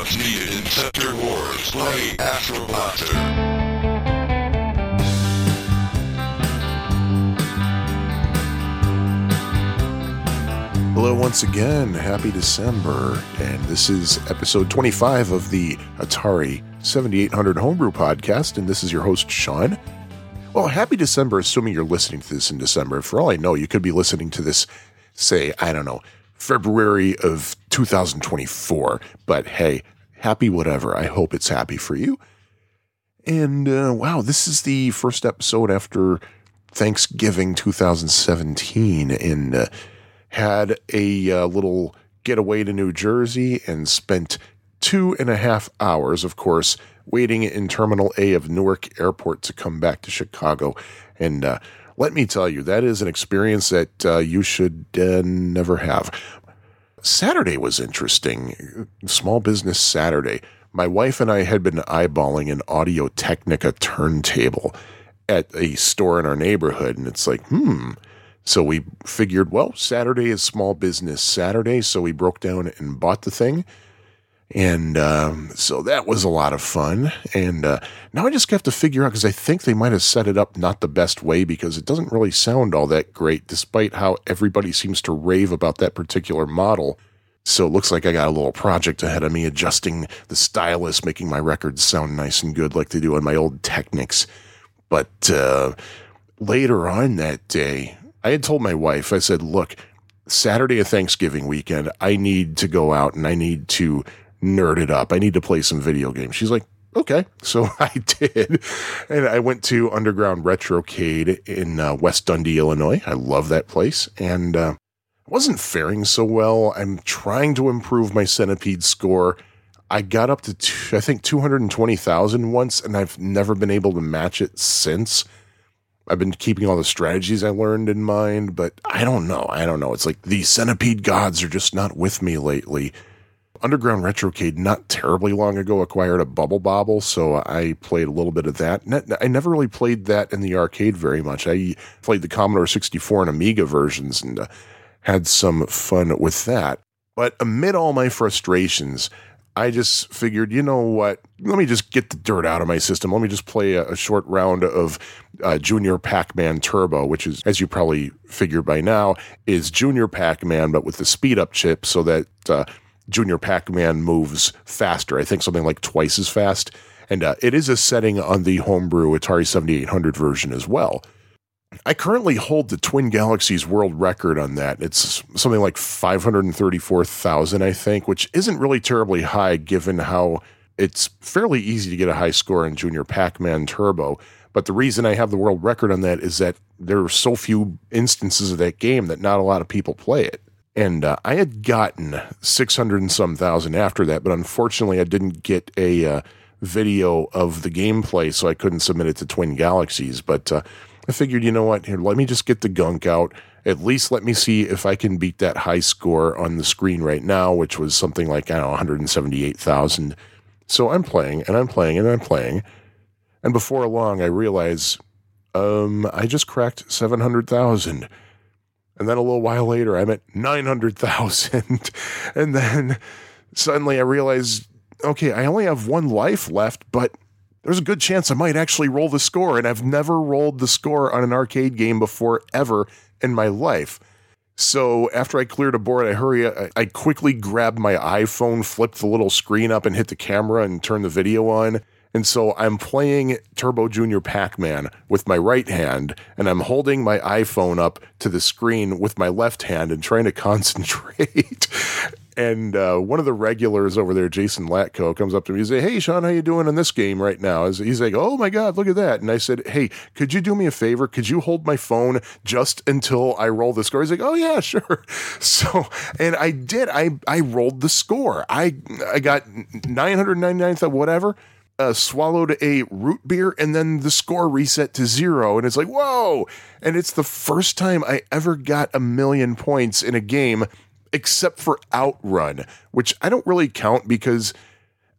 Gods needed in Sector Wars Play Astro Blaster. Hello, once again. Happy December. And this is episode 25 of the Atari 7800 Homebrew Podcast. And this is your host, Sean. Well, happy December, assuming you're listening to this in December. For all I know, you could be listening to this, say, I don't know, February of 2024. But hey, happy whatever. I hope it's happy for you. And uh, wow, this is the first episode after Thanksgiving 2017. And uh, had a uh, little getaway to New Jersey and spent two and a half hours, of course, waiting in Terminal A of Newark Airport to come back to Chicago. And uh, let me tell you, that is an experience that uh, you should uh, never have. Saturday was interesting. Small Business Saturday. My wife and I had been eyeballing an Audio Technica turntable at a store in our neighborhood, and it's like, hmm, so we figured, well, Saturday is small business Saturday. So we broke down and bought the thing. And um, so that was a lot of fun. And uh, now I just have to figure out because I think they might have set it up not the best way because it doesn't really sound all that great, despite how everybody seems to rave about that particular model. So it looks like I got a little project ahead of me adjusting the stylus, making my records sound nice and good like they do on my old Technics. But uh, later on that day, I had told my wife, I said, look, Saturday of Thanksgiving weekend, I need to go out and I need to nerd it up. I need to play some video games. She's like, okay. So I did. And I went to Underground Retrocade in uh, West Dundee, Illinois. I love that place. And uh, I wasn't faring so well. I'm trying to improve my Centipede score. I got up to, I think, 220,000 once, and I've never been able to match it since. I've been keeping all the strategies I learned in mind, but I don't know. I don't know. It's like the centipede gods are just not with me lately. Underground Retrocade, not terribly long ago, acquired a Bubble Bobble, so I played a little bit of that. I never really played that in the arcade very much. I played the Commodore 64 and Amiga versions and uh, had some fun with that. But amid all my frustrations, I just figured, you know what? Let me just get the dirt out of my system. Let me just play a, a short round of uh, Junior Pac Man Turbo, which is, as you probably figured by now, is Junior Pac Man, but with the speed up chip so that uh, Junior Pac Man moves faster. I think something like twice as fast. And uh, it is a setting on the homebrew Atari 7800 version as well. I currently hold the Twin Galaxies world record on that. It's something like 534,000, I think, which isn't really terribly high given how it's fairly easy to get a high score in Junior Pac Man Turbo. But the reason I have the world record on that is that there are so few instances of that game that not a lot of people play it. And uh, I had gotten 600 and some thousand after that, but unfortunately, I didn't get a uh, video of the gameplay, so I couldn't submit it to Twin Galaxies. But uh, I figured, you know what? Here, let me just get the gunk out. At least let me see if I can beat that high score on the screen right now, which was something like, I don't know, 178,000. So I'm playing and I'm playing and I'm playing. And before long, I realize, um, I just cracked 700,000. And then a little while later, I'm at 900,000. and then suddenly I realize, okay, I only have one life left, but there's a good chance I might actually roll the score. And I've never rolled the score on an arcade game before ever in my life. So after I cleared a board, I hurry. I, I quickly grabbed my iPhone, flipped the little screen up, and hit the camera and turned the video on. And so I'm playing Turbo Junior Pac Man with my right hand, and I'm holding my iPhone up to the screen with my left hand and trying to concentrate. and uh, one of the regulars over there, Jason Latko, comes up to me and says, "Hey, Sean, how you doing in this game right now?" He's like, "Oh my God, look at that!" And I said, "Hey, could you do me a favor? Could you hold my phone just until I roll the score?" He's like, "Oh yeah, sure." So, and I did. I I rolled the score. I I got nine hundred ninety ninth of whatever. Uh, swallowed a root beer and then the score reset to zero and it's like whoa and it's the first time i ever got a million points in a game except for Outrun, which I don't really count because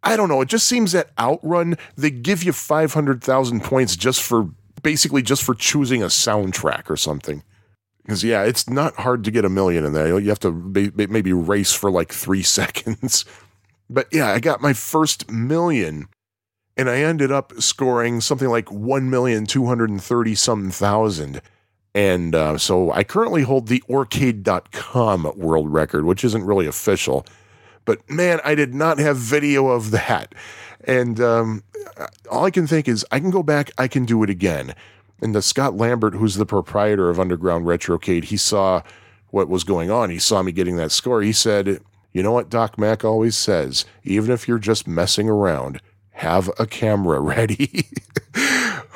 I don't know. It just seems that Outrun, they give you 500,000 points just for basically just for choosing a soundtrack or something. Because, yeah, it's not hard to get a million in there. You have to maybe race for like three seconds. But yeah, I got my first million and I ended up scoring something like 1,230 some thousand. And uh, so I currently hold the Aurcade.com world record, which isn't really official. But man, I did not have video of that. And um, all I can think is I can go back, I can do it again. And the Scott Lambert, who's the proprietor of Underground Retrocade, he saw what was going on. He saw me getting that score. He said, You know what Doc Mack always says? Even if you're just messing around, have a camera ready.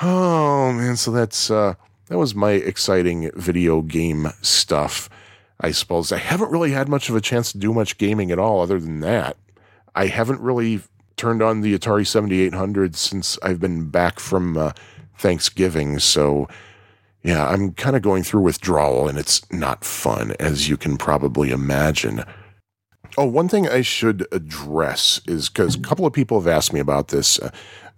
oh man, so that's uh, that was my exciting video game stuff. I suppose I haven't really had much of a chance to do much gaming at all. Other than that, I haven't really turned on the Atari 7800 since I've been back from uh, Thanksgiving. So, yeah, I'm kind of going through withdrawal and it's not fun, as you can probably imagine. Oh, one thing I should address is because a couple of people have asked me about this. Uh,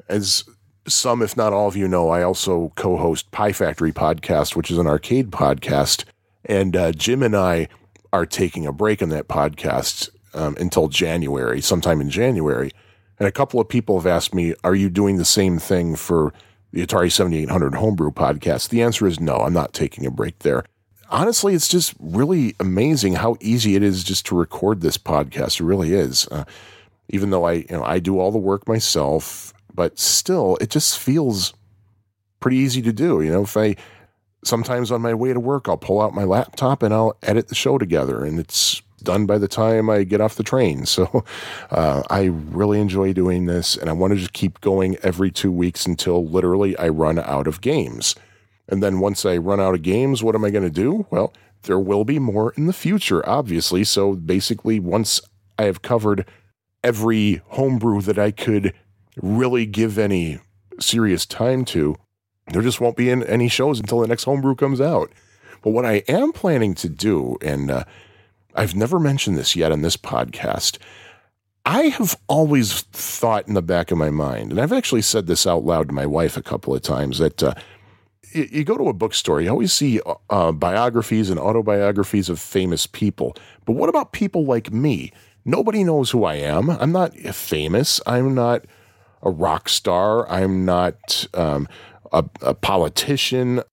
as some, if not all of you know, I also co host Pie Factory Podcast, which is an arcade podcast. And uh, Jim and I are taking a break on that podcast um, until January, sometime in January. And a couple of people have asked me, Are you doing the same thing for the Atari 7800 Homebrew podcast? The answer is no, I'm not taking a break there. Honestly, it's just really amazing how easy it is just to record this podcast. It really is. Uh, even though I, you know, I do all the work myself, but still, it just feels pretty easy to do. You know, if I sometimes on my way to work, I'll pull out my laptop and I'll edit the show together, and it's done by the time I get off the train. So uh, I really enjoy doing this, and I want to just keep going every two weeks until literally I run out of games. And then once I run out of games, what am I going to do? Well, there will be more in the future, obviously. So basically, once I have covered every homebrew that I could really give any serious time to, there just won't be any shows until the next homebrew comes out. But what I am planning to do, and uh, I've never mentioned this yet on this podcast. I have always thought in the back of my mind, and I've actually said this out loud to my wife a couple of times, that uh, you, go to a bookstore, you always see uh, biographies and autobiographies of famous people. But what about people like me? Nobody knows who I am. I'm not famous. I'm not a rock star. I'm not um, a, a politician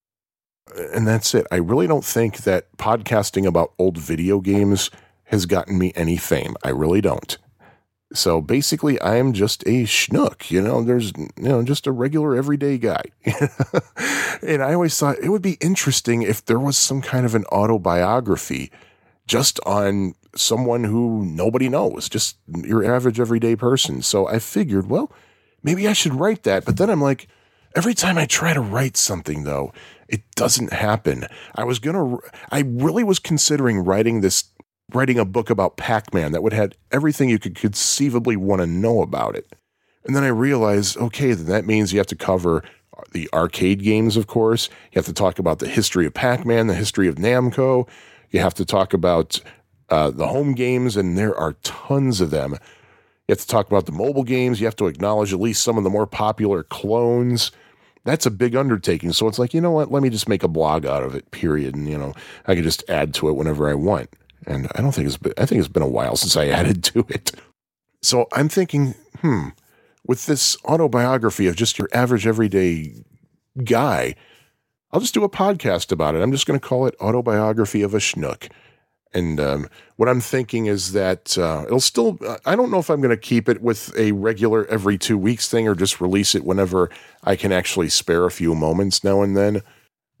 and that's it. I really don't think that podcasting about old video games has gotten me any fame. I really don't. So basically, I am just a schnook. You know, there's, you know, just a regular everyday guy. and I always thought it would be interesting if there was some kind of an autobiography just on someone who nobody knows, just your average everyday person. So I figured, well, maybe I should write that. But then I'm like, every time I try to write something, though, it doesn't happen. I was going to, I really was considering writing this, writing a book about Pac Man that would have everything you could conceivably want to know about it. And then I realized, okay, then that means you have to cover the arcade games, of course. You have to talk about the history of Pac Man, the history of Namco. You have to talk about uh, the home games, and there are tons of them. You have to talk about the mobile games. You have to acknowledge at least some of the more popular clones that's a big undertaking. So it's like, you know what? Let me just make a blog out of it, period. And, you know, I can just add to it whenever I want. And I don't think it's been, I think it's been a while since I added to it. So I'm thinking, hmm, with this autobiography of just your average everyday guy, I'll just do a podcast about it. I'm just going to call it Autobiography of a Schnook. And um, what I'm thinking is that uh, it'll still, I don't know if I'm going to keep it with a regular every two weeks thing or just release it whenever I can actually spare a few moments now and then,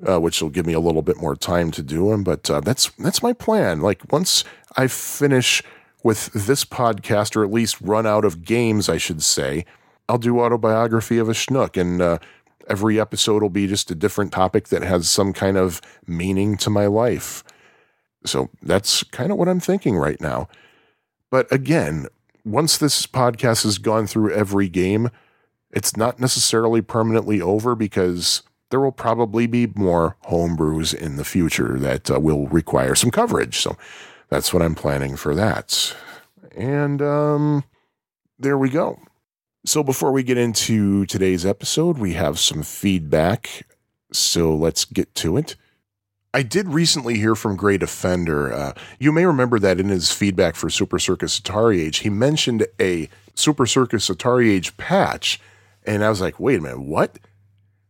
uh, which will give me a little bit more time to do them. But uh, that's, that's my plan. Like once I finish with this podcast, or at least run out of games, I should say, I'll do autobiography of a schnook. And uh, every episode will be just a different topic that has some kind of meaning to my life. So that's kind of what I'm thinking right now. But again, once this podcast has gone through every game, it's not necessarily permanently over because there will probably be more homebrews in the future that uh, will require some coverage. So that's what I'm planning for that. And um, there we go. So before we get into today's episode, we have some feedback. So let's get to it. I did recently hear from Great Offender. Uh, you may remember that in his feedback for Super Circus Atari Age, he mentioned a Super Circus Atari Age patch. And I was like, wait a minute, what?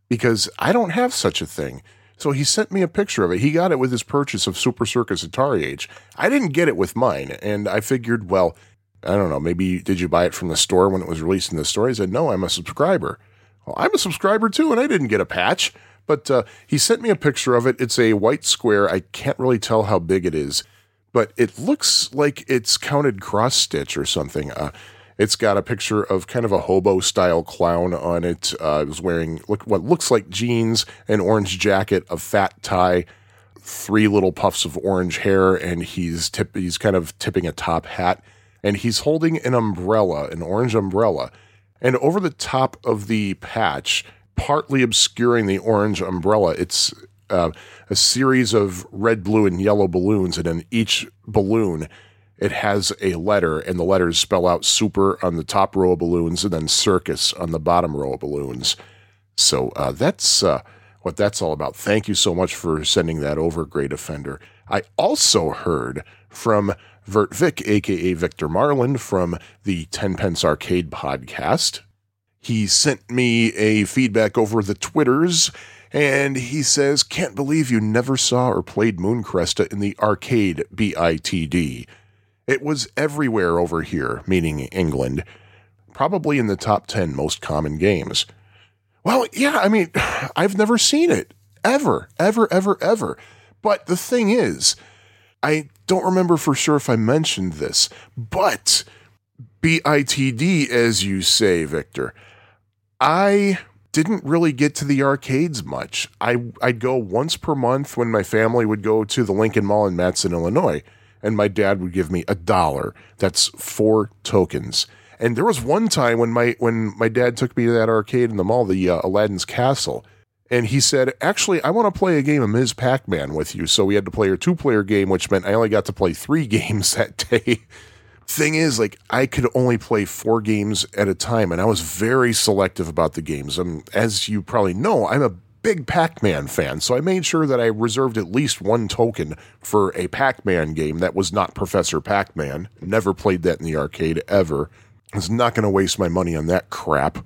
Because I don't have such a thing. So he sent me a picture of it. He got it with his purchase of Super Circus Atari Age. I didn't get it with mine. And I figured, well, I don't know, maybe did you buy it from the store when it was released in the store? He said, no, I'm a subscriber. Well, I'm a subscriber too, and I didn't get a patch. But uh, he sent me a picture of it. It's a white square. I can't really tell how big it is, but it looks like it's counted cross stitch or something. Uh, it's got a picture of kind of a hobo style clown on it. Uh, it was wearing look, what looks like jeans, an orange jacket, a fat tie, three little puffs of orange hair, and he's tip, he's kind of tipping a top hat, and he's holding an umbrella, an orange umbrella, and over the top of the patch, partly obscuring the orange umbrella, it's uh, a series of red, blue, and yellow balloons, and in each balloon it has a letter, and the letters spell out super on the top row of balloons and then circus on the bottom row of balloons. So uh, that's uh, what that's all about. Thank you so much for sending that over, Great Offender. I also heard from Vert Vic, aka Victor Marlin, from the Ten Pence Arcade podcast. He sent me a feedback over the Twitters, and he says, Can't believe you never saw or played Mooncresta in the arcade BITD. It was everywhere over here, meaning England, probably in the top 10 most common games. Well, yeah, I mean, I've never seen it. Ever, ever, ever, ever. But the thing is, I don't remember for sure if I mentioned this, but BITD, as you say, Victor, I didn't really get to the arcades much. I, I'd go once per month when my family would go to the Lincoln Mall in Matteson, Illinois and my dad would give me a dollar. That's four tokens. And there was one time when my when my dad took me to that arcade in the mall, the uh, Aladdin's Castle, and he said, "Actually, I want to play a game of Ms. Pac-Man with you." So we had to play a two-player game, which meant I only got to play three games that day. Thing is, like I could only play four games at a time, and I was very selective about the games. Um, as you probably know, I'm a big Pac Man fan, so I made sure that I reserved at least one token for a Pac Man game that was not Professor Pac Man. Never played that in the arcade ever. I was not going to waste my money on that crap.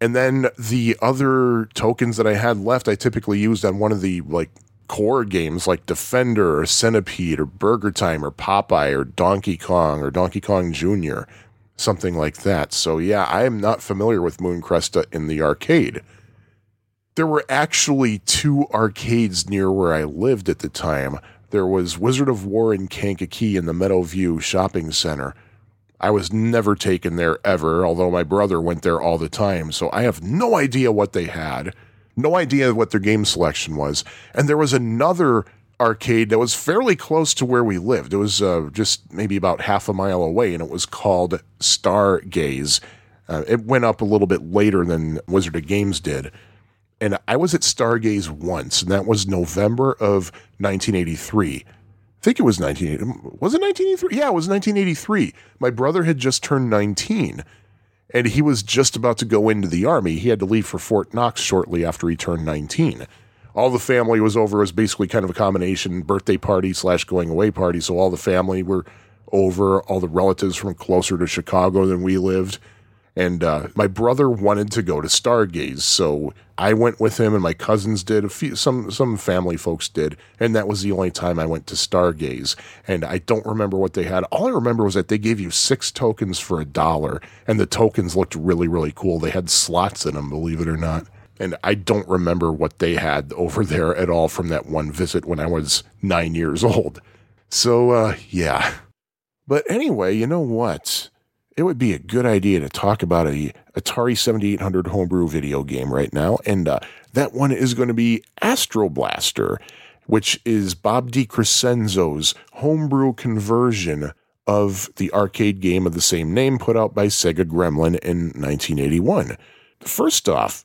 And then the other tokens that I had left, I typically used on one of the like core games like Defender or Centipede or Burger Time or Popeye or Donkey Kong or Donkey Kong Jr., something like that. So yeah, I am not familiar with Mooncresta in the arcade there were actually two arcades near where I lived at the time. There was Wizard of War in Kankakee in the Meadowview Shopping Center. I was never taken there ever, although my brother went there all the time, so I have no idea what they had, no idea what their game selection was. And there was another arcade that was fairly close to where we lived. It was uh, just maybe about half a mile away, and it was called Stargaze. Uh, it went up a little bit later than Wizard of Games did and I was at Stargaze once, and that was November of 1983. I think it was 1980. Was it 1983? Yeah, it was 1983. My brother had just turned 19, and he was just about to go into the army. He had to leave for Fort Knox shortly after he turned 19. All the family was over. It was basically kind of a combination birthday party slash going away party. So all the family were over. All the relatives from closer to Chicago than we lived and uh, my brother wanted to go to Stargaze, so I went with him, and my cousins did. Few, some some family folks did, and that was the only time I went to Stargaze. And I don't remember what they had. All I remember was that they gave you six tokens for a dollar, and the tokens looked really really cool. They had slots in them, believe it or not. And I don't remember what they had over there at all from that one visit when I was nine years old. So uh, yeah. But anyway, you know what? It would be a good idea to talk about a Atari 7800 homebrew video game right now. And uh, that one is going to be Astro Blaster, which is Bob DeCrescenzo's homebrew conversion of the arcade game of the same name put out by Sega Gremlin in 1981. First off,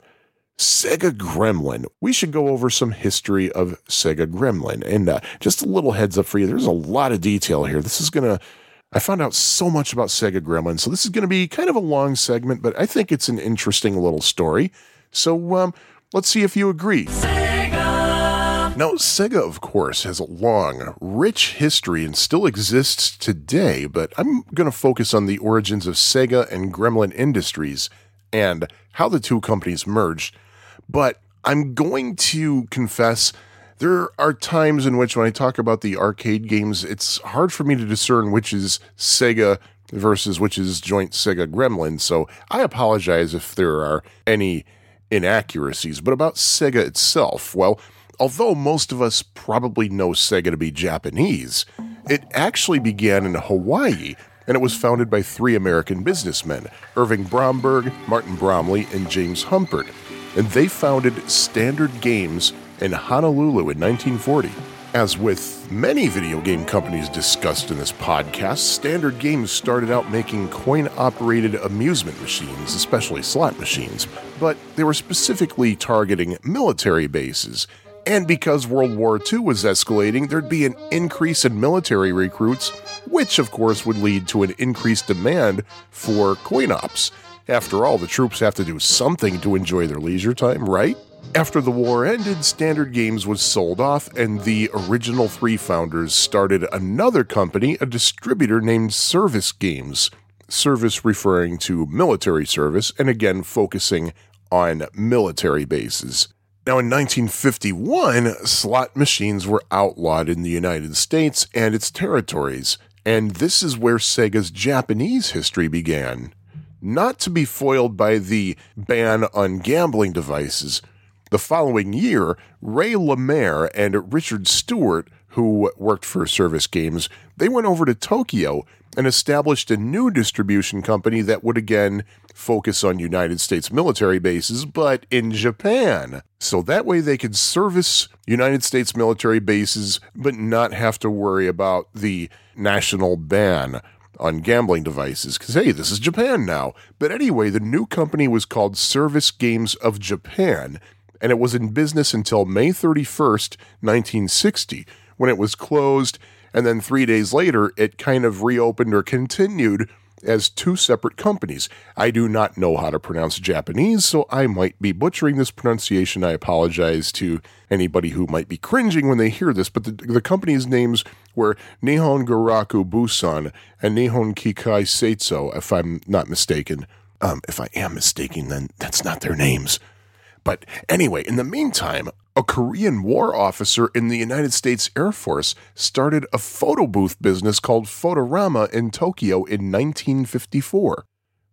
Sega Gremlin. We should go over some history of Sega Gremlin. And uh, just a little heads up for you, there's a lot of detail here. This is going to I found out so much about Sega Gremlin, so this is going to be kind of a long segment, but I think it's an interesting little story. So um, let's see if you agree. Sega! Now, Sega, of course, has a long, rich history and still exists today, but I'm going to focus on the origins of Sega and Gremlin Industries and how the two companies merged. But I'm going to confess there are times in which, when I talk about the arcade games, it's hard for me to discern which is Sega versus which is joint Sega Gremlin. So I apologize if there are any inaccuracies. But about Sega itself, well, although most of us probably know Sega to be Japanese, it actually began in Hawaii and it was founded by three American businessmen Irving Bromberg, Martin Bromley, and James Humpert. And they founded Standard Games in Honolulu in 1940. As with many video game companies discussed in this podcast, Standard Games started out making coin operated amusement machines, especially slot machines, but they were specifically targeting military bases. And because World War II was escalating, there'd be an increase in military recruits, which of course would lead to an increased demand for coin ops. After all, the troops have to do something to enjoy their leisure time, right? After the war ended, Standard Games was sold off, and the original three founders started another company, a distributor named Service Games. Service referring to military service, and again focusing on military bases. Now, in 1951, slot machines were outlawed in the United States and its territories, and this is where Sega's Japanese history began. Not to be foiled by the ban on gambling devices, the following year, Ray Lemaire and Richard Stewart, who worked for Service Games, they went over to Tokyo and established a new distribution company that would again focus on United States military bases, but in Japan. So that way they could service United States military bases, but not have to worry about the national ban on gambling devices. Because, hey, this is Japan now. But anyway, the new company was called Service Games of Japan, and it was in business until May 31st, 1960, when it was closed, and then three days later, it kind of reopened or continued as two separate companies. I do not know how to pronounce Japanese, so I might be butchering this pronunciation. I apologize to anybody who might be cringing when they hear this, but the, the company's names were Nihon Goraku Busan and Nihon Kikai Seitso, if I'm not mistaken. Um, if I am mistaken, then that's not their names. But anyway, in the meantime, a Korean war officer in the United States Air Force started a photo booth business called Photorama in Tokyo in 1954.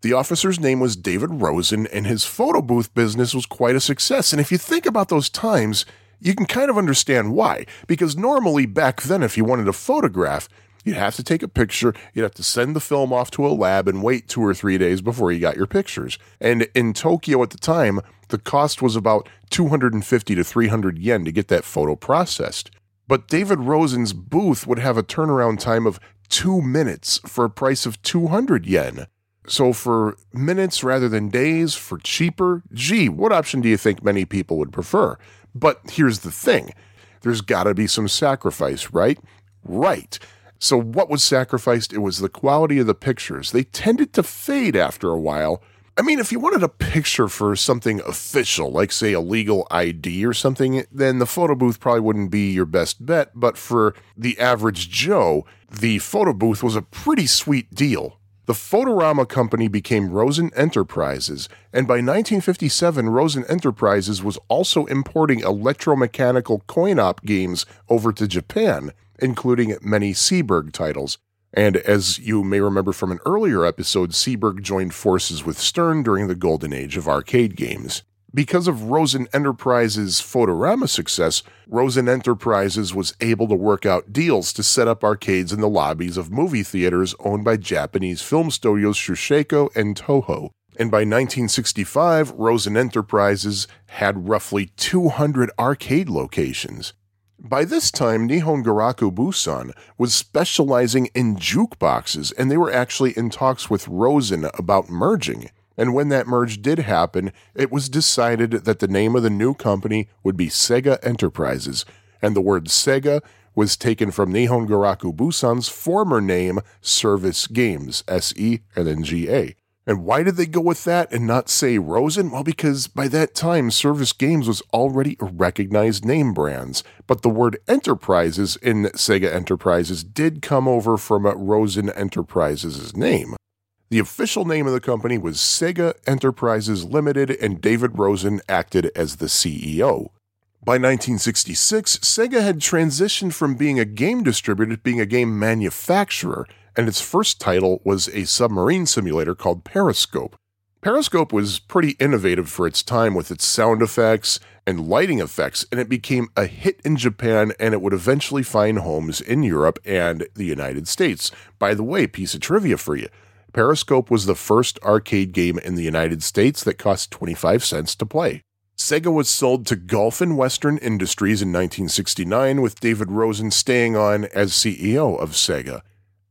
The officer's name was David Rosen, and his photo booth business was quite a success. And if you think about those times, you can kind of understand why. Because normally, back then, if you wanted a photograph, You'd have to take a picture, you'd have to send the film off to a lab and wait two or three days before you got your pictures. And in Tokyo at the time, the cost was about 250 to 300 yen to get that photo processed. But David Rosen's booth would have a turnaround time of two minutes for a price of 200 yen. So, for minutes rather than days, for cheaper, gee, what option do you think many people would prefer? But here's the thing there's got to be some sacrifice, right? Right. So, what was sacrificed? It was the quality of the pictures. They tended to fade after a while. I mean, if you wanted a picture for something official, like, say, a legal ID or something, then the photo booth probably wouldn't be your best bet. But for the average Joe, the photo booth was a pretty sweet deal. The Photorama company became Rosen Enterprises, and by 1957, Rosen Enterprises was also importing electromechanical coin op games over to Japan including many Seeburg titles. And as you may remember from an earlier episode, Seeburg joined forces with Stern during the golden age of arcade games. Because of Rosen Enterprises' Photorama success, Rosen Enterprises was able to work out deals to set up arcades in the lobbies of movie theaters owned by Japanese film studios Shuseiko and Toho. And by 1965, Rosen Enterprises had roughly 200 arcade locations. By this time, Nihon Goraku Busan was specializing in jukeboxes, and they were actually in talks with Rosen about merging. And when that merge did happen, it was decided that the name of the new company would be Sega Enterprises, and the word Sega was taken from Nihon Goraku Busan's former name, Service Games, S E and then G A. And why did they go with that and not say Rosen? Well, because by that time, Service Games was already a recognized name brands, but the word enterprises in Sega Enterprises did come over from Rosen Enterprises' name. The official name of the company was Sega Enterprises Limited, and David Rosen acted as the CEO. By 1966, Sega had transitioned from being a game distributor to being a game manufacturer, and its first title was a submarine simulator called Periscope. Periscope was pretty innovative for its time with its sound effects and lighting effects, and it became a hit in Japan and it would eventually find homes in Europe and the United States. By the way, piece of trivia for you Periscope was the first arcade game in the United States that cost 25 cents to play. Sega was sold to Gulf and Western Industries in 1969, with David Rosen staying on as CEO of Sega.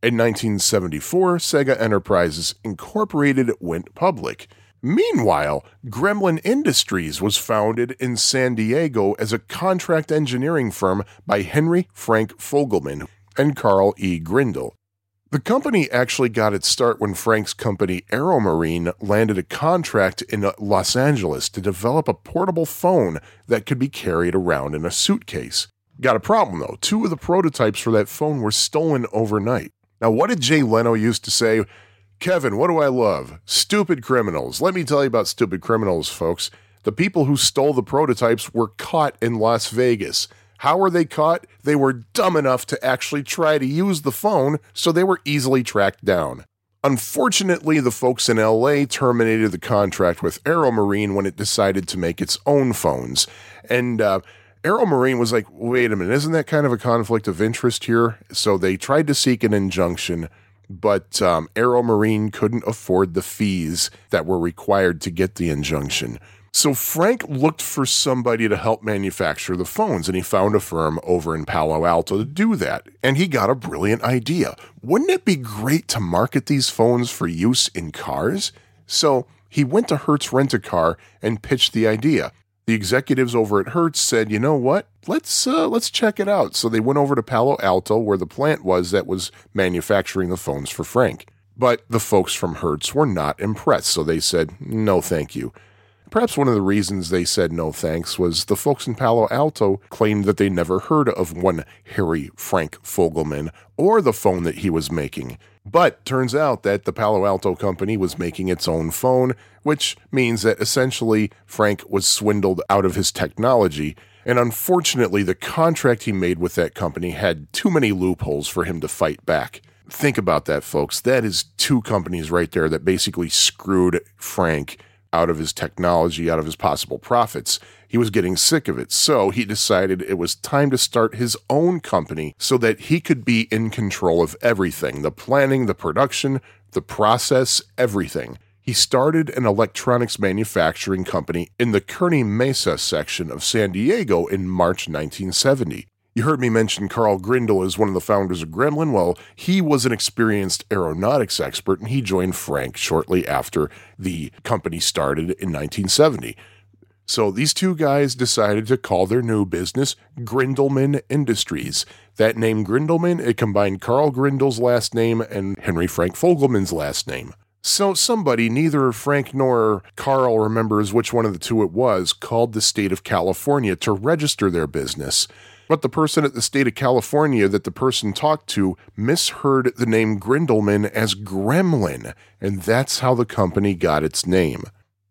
In 1974, Sega Enterprises Incorporated went public. Meanwhile, Gremlin Industries was founded in San Diego as a contract engineering firm by Henry Frank Fogleman and Carl E. Grindle. The company actually got its start when Frank's company Aeromarine landed a contract in Los Angeles to develop a portable phone that could be carried around in a suitcase. Got a problem though. Two of the prototypes for that phone were stolen overnight. Now, what did Jay Leno used to say? Kevin, what do I love? Stupid criminals. Let me tell you about stupid criminals, folks. The people who stole the prototypes were caught in Las Vegas. How were they caught? They were dumb enough to actually try to use the phone, so they were easily tracked down. Unfortunately, the folks in LA terminated the contract with Aeromarine when it decided to make its own phones. And uh, Aeromarine was like, wait a minute, isn't that kind of a conflict of interest here? So they tried to seek an injunction, but um, Aeromarine couldn't afford the fees that were required to get the injunction. So Frank looked for somebody to help manufacture the phones, and he found a firm over in Palo Alto to do that. And he got a brilliant idea. Wouldn't it be great to market these phones for use in cars? So he went to Hertz Rent a Car and pitched the idea. The executives over at Hertz said, "You know what? Let's uh, let's check it out." So they went over to Palo Alto, where the plant was that was manufacturing the phones for Frank. But the folks from Hertz were not impressed, so they said, "No, thank you." Perhaps one of the reasons they said no thanks was the folks in Palo Alto claimed that they never heard of one Harry Frank Fogleman or the phone that he was making. But turns out that the Palo Alto company was making its own phone, which means that essentially Frank was swindled out of his technology. And unfortunately, the contract he made with that company had too many loopholes for him to fight back. Think about that, folks. That is two companies right there that basically screwed Frank out of his technology, out of his possible profits. He was getting sick of it, so he decided it was time to start his own company so that he could be in control of everything the planning, the production, the process, everything. He started an electronics manufacturing company in the Kearny Mesa section of San Diego in March 1970. You heard me mention Carl Grindle as one of the founders of Gremlin. Well, he was an experienced aeronautics expert, and he joined Frank shortly after the company started in 1970. So these two guys decided to call their new business Grindleman Industries. That name Grindleman, it combined Carl Grindle's last name and Henry Frank Fogleman's last name. So somebody, neither Frank nor Carl remembers which one of the two it was, called the state of California to register their business. But the person at the state of California that the person talked to misheard the name Grindleman as Gremlin, and that's how the company got its name.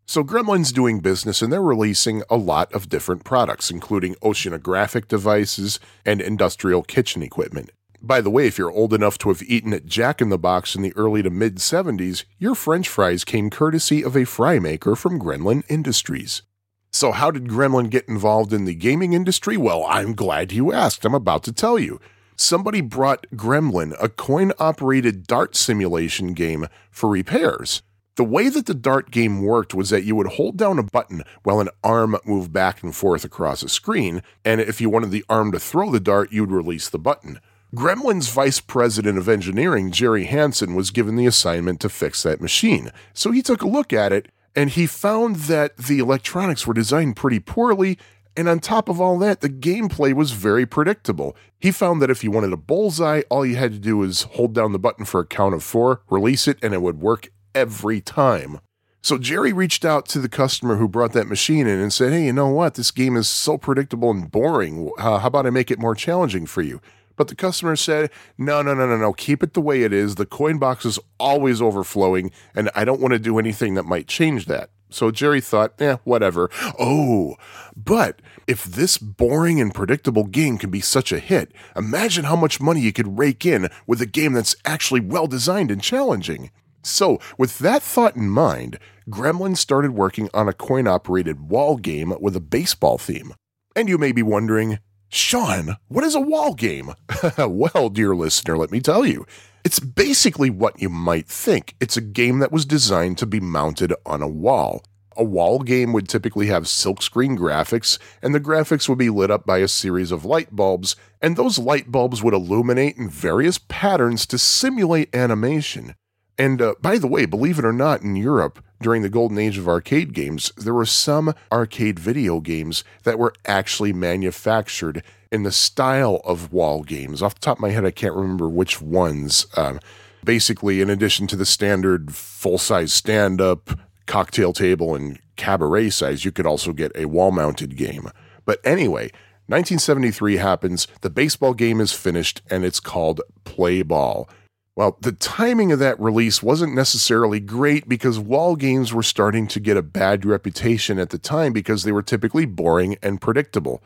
So Gremlin's doing business and they're releasing a lot of different products, including oceanographic devices and industrial kitchen equipment. By the way, if you're old enough to have eaten at Jack in the Box in the early to mid 70s, your french fries came courtesy of a fry maker from Gremlin Industries. So, how did Gremlin get involved in the gaming industry? Well, I'm glad you asked. I'm about to tell you. Somebody brought Gremlin a coin operated dart simulation game for repairs. The way that the dart game worked was that you would hold down a button while an arm moved back and forth across a screen, and if you wanted the arm to throw the dart, you'd release the button. Gremlin's vice president of engineering, Jerry Hansen, was given the assignment to fix that machine. So he took a look at it and he found that the electronics were designed pretty poorly. And on top of all that, the gameplay was very predictable. He found that if you wanted a bullseye, all you had to do was hold down the button for a count of four, release it, and it would work every time. So Jerry reached out to the customer who brought that machine in and said, Hey, you know what? This game is so predictable and boring. Uh, how about I make it more challenging for you? But the customer said, No, no, no, no, no. Keep it the way it is. The coin box is always overflowing, and I don't want to do anything that might change that. So Jerry thought, eh, whatever. Oh, but if this boring and predictable game can be such a hit, imagine how much money you could rake in with a game that's actually well designed and challenging. So, with that thought in mind, Gremlin started working on a coin operated wall game with a baseball theme. And you may be wondering, Sean, what is a wall game? well, dear listener, let me tell you. It's basically what you might think. It's a game that was designed to be mounted on a wall. A wall game would typically have silkscreen graphics, and the graphics would be lit up by a series of light bulbs, and those light bulbs would illuminate in various patterns to simulate animation. And uh, by the way, believe it or not, in Europe, during the golden age of arcade games, there were some arcade video games that were actually manufactured in the style of wall games. Off the top of my head, I can't remember which ones. Um, basically, in addition to the standard full size stand up, cocktail table, and cabaret size, you could also get a wall mounted game. But anyway, 1973 happens, the baseball game is finished, and it's called Play Ball. Well, the timing of that release wasn't necessarily great because wall games were starting to get a bad reputation at the time because they were typically boring and predictable.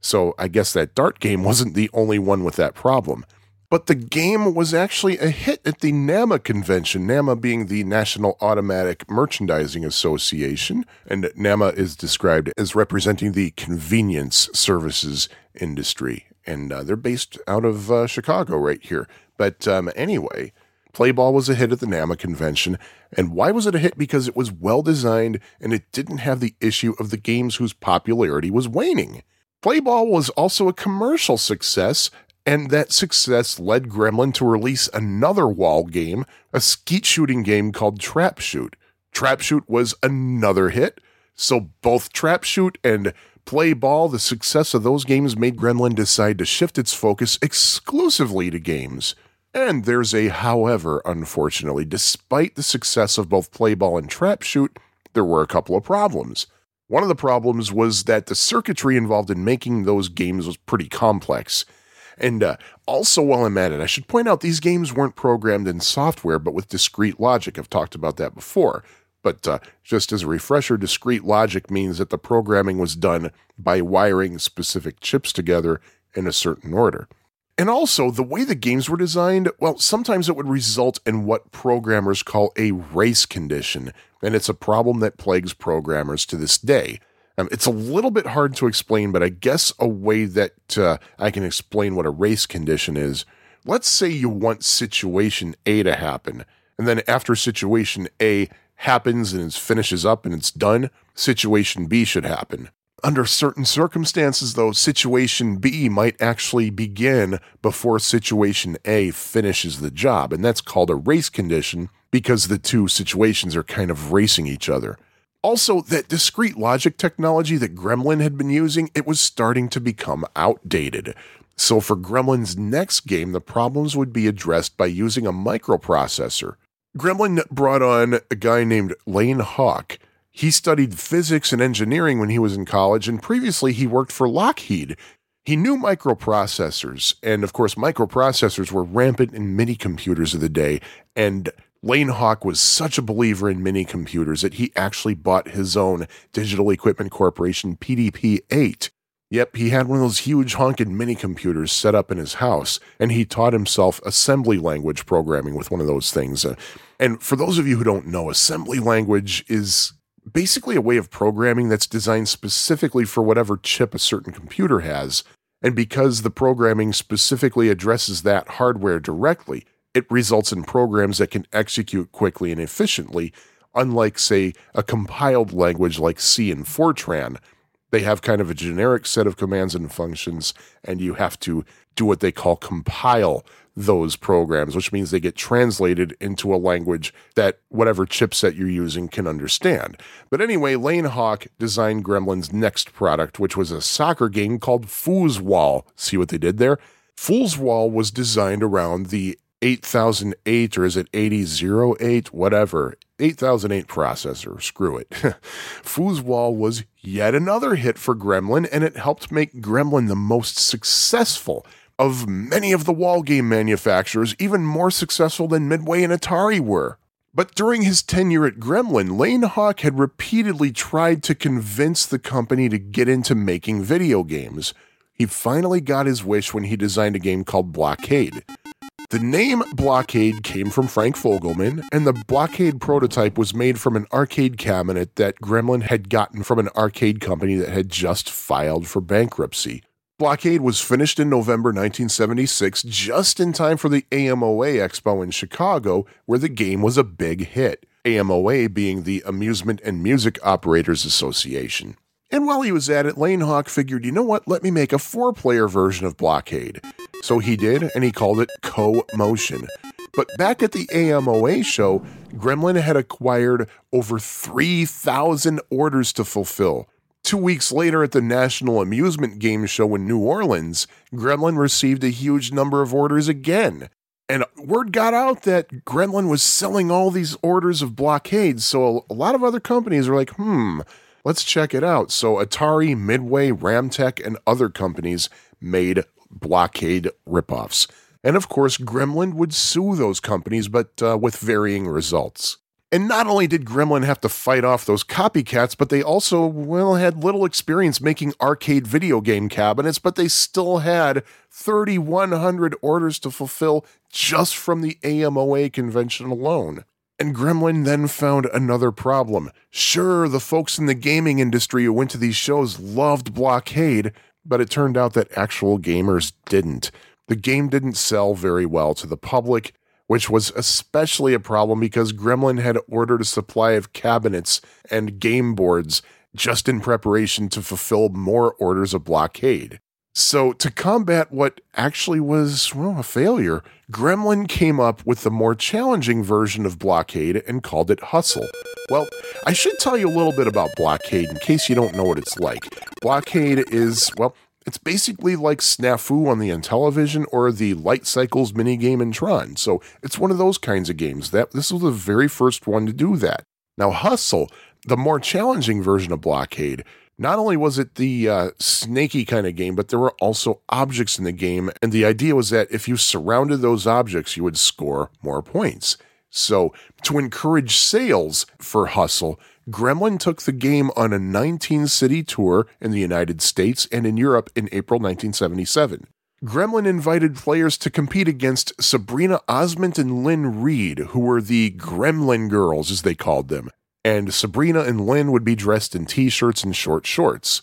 So I guess that dart game wasn't the only one with that problem. But the game was actually a hit at the NAMA convention, NAMA being the National Automatic Merchandising Association, and NAMA is described as representing the convenience services industry. And uh, they're based out of uh, Chicago right here. But um, anyway, Playball was a hit at the NAMA convention. And why was it a hit? Because it was well designed and it didn't have the issue of the games whose popularity was waning. Playball was also a commercial success, and that success led Gremlin to release another wall game, a skeet shooting game called Trap Shoot. Trap Shoot was another hit, so both Trap Shoot and Play Ball, the success of those games made Gremlin decide to shift its focus exclusively to games. And there's a however, unfortunately. Despite the success of both Play Ball and Trap Shoot, there were a couple of problems. One of the problems was that the circuitry involved in making those games was pretty complex. And uh, also, while I'm at it, I should point out these games weren't programmed in software, but with discrete logic. I've talked about that before. But uh, just as a refresher, discrete logic means that the programming was done by wiring specific chips together in a certain order. And also, the way the games were designed, well, sometimes it would result in what programmers call a race condition, and it's a problem that plagues programmers to this day. Um, it's a little bit hard to explain, but I guess a way that uh, I can explain what a race condition is. Let's say you want situation A to happen, and then after situation A happens and it finishes up and it's done, situation B should happen. Under certain circumstances, though, situation B might actually begin before situation A finishes the job, and that's called a race condition because the two situations are kind of racing each other. Also, that discrete logic technology that Gremlin had been using, it was starting to become outdated. So for Gremlin's next game, the problems would be addressed by using a microprocessor. Gremlin brought on a guy named Lane Hauck he studied physics and engineering when he was in college, and previously he worked for Lockheed. He knew microprocessors, and of course, microprocessors were rampant in mini computers of the day. And Lane Hauck was such a believer in mini computers that he actually bought his own Digital Equipment Corporation PDP 8. Yep, he had one of those huge honking mini computers set up in his house, and he taught himself assembly language programming with one of those things. Uh, and for those of you who don't know, assembly language is basically a way of programming that's designed specifically for whatever chip a certain computer has. And because the programming specifically addresses that hardware directly, it results in programs that can execute quickly and efficiently, unlike, say, a compiled language like C and Fortran. They have kind of a generic set of commands and functions, and you have to do what they call compile those programs, which means they get translated into a language that whatever chipset you're using can understand. But anyway, Lane Hauck designed Gremlin's next product, which was a soccer game called Foosball. See what they did there? Foosball was designed around the 8008 or is it 8008? Whatever. 8008 processor. Screw it. Foosball was yet another hit for Gremlin, and it helped make Gremlin the most successful of many of the wall game manufacturers, even more successful than Midway and Atari were. But during his tenure at Gremlin, Lane Hauck had repeatedly tried to convince the company to get into making video games. He finally got his wish when he designed a game called Blockade. The name Blockade came from Frank Fogleman, and the Blockade prototype was made from an arcade cabinet that Gremlin had gotten from an arcade company that had just filed for bankruptcy. Blockade was finished in November 1976, just in time for the AMOA Expo in Chicago, where the game was a big hit. AMOA being the Amusement and Music Operators Association. And while he was at it, Lane Hauck figured, you know what, let me make a four player version of Blockade. So he did, and he called it Co Motion. But back at the AMOA show, Gremlin had acquired over 3,000 orders to fulfill. Two weeks later, at the National Amusement Game Show in New Orleans, Gremlin received a huge number of orders again. And word got out that Gremlin was selling all these orders of blockades, so a lot of other companies were like, hmm, let's check it out. So Atari, Midway, Ramtek, and other companies made blockade ripoffs. And of course, Gremlin would sue those companies, but uh, with varying results. And not only did Gremlin have to fight off those copycats, but they also, well, had little experience making arcade video game cabinets, but they still had 3,100 orders to fulfill just from the AMOA convention alone. And Gremlin then found another problem. Sure, the folks in the gaming industry who went to these shows loved Blockade, but it turned out that actual gamers didn't. The game didn't sell very well to the public, which was especially a problem because Gremlin had ordered a supply of cabinets and game boards just in preparation to fulfill more orders of blockade. So, to combat what actually was, well, a failure, Gremlin came up with the more challenging version of Blockade and called it Hustle. Well, I should tell you a little bit about Blockade in case you don't know what it's like. Blockade is, well, it's basically like Snafu on the Intellivision or the Light Cycles minigame in Tron. So it's one of those kinds of games. That this was the very first one to do that. Now Hustle, the more challenging version of Blockade, not only was it the uh, snaky kind of game, but there were also objects in the game. And the idea was that if you surrounded those objects, you would score more points. So, to encourage sales for Hustle, Gremlin took the game on a 19 city tour in the United States and in Europe in April 1977. Gremlin invited players to compete against Sabrina Osment and Lynn Reed, who were the Gremlin Girls, as they called them and Sabrina and Lynn would be dressed in t shirts and short shorts.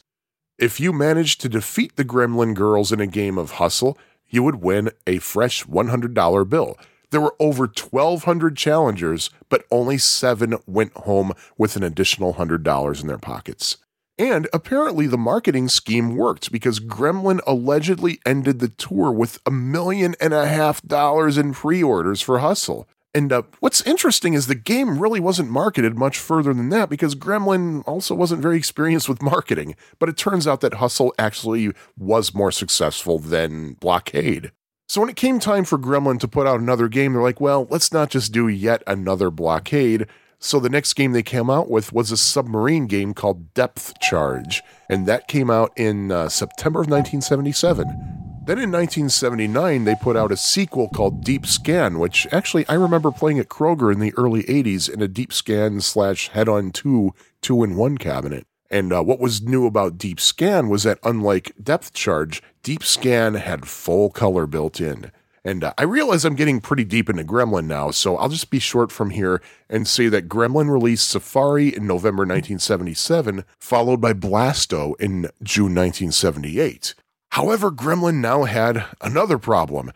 If you managed to defeat the Gremlin girls in a game of hustle, you would win a fresh $100 bill. There were over 1,200 challengers, but only seven went home with an additional $100 in their pockets. And apparently, the marketing scheme worked because Gremlin allegedly ended the tour with a million and a half dollars in pre orders for Hustle. And uh, what's interesting is the game really wasn't marketed much further than that because Gremlin also wasn't very experienced with marketing. But it turns out that Hustle actually was more successful than Blockade. So when it came time for Gremlin to put out another game, they're like, well, let's not just do yet another Blockade. So the next game they came out with was a submarine game called Depth Charge, and that came out in uh, September of 1977. Then in 1979, they put out a sequel called Deep Scan, which actually I remember playing at Kroger in the early 80s in a Deep Scan slash Head on 2 two in one cabinet. And uh, what was new about Deep Scan was that unlike Depth Charge, Deep Scan had full color built in. And uh, I realize I'm getting pretty deep into Gremlin now, so I'll just be short from here and say that Gremlin released Safari in November 1977, followed by Blasto in June 1978. However, Gremlin now had another problem.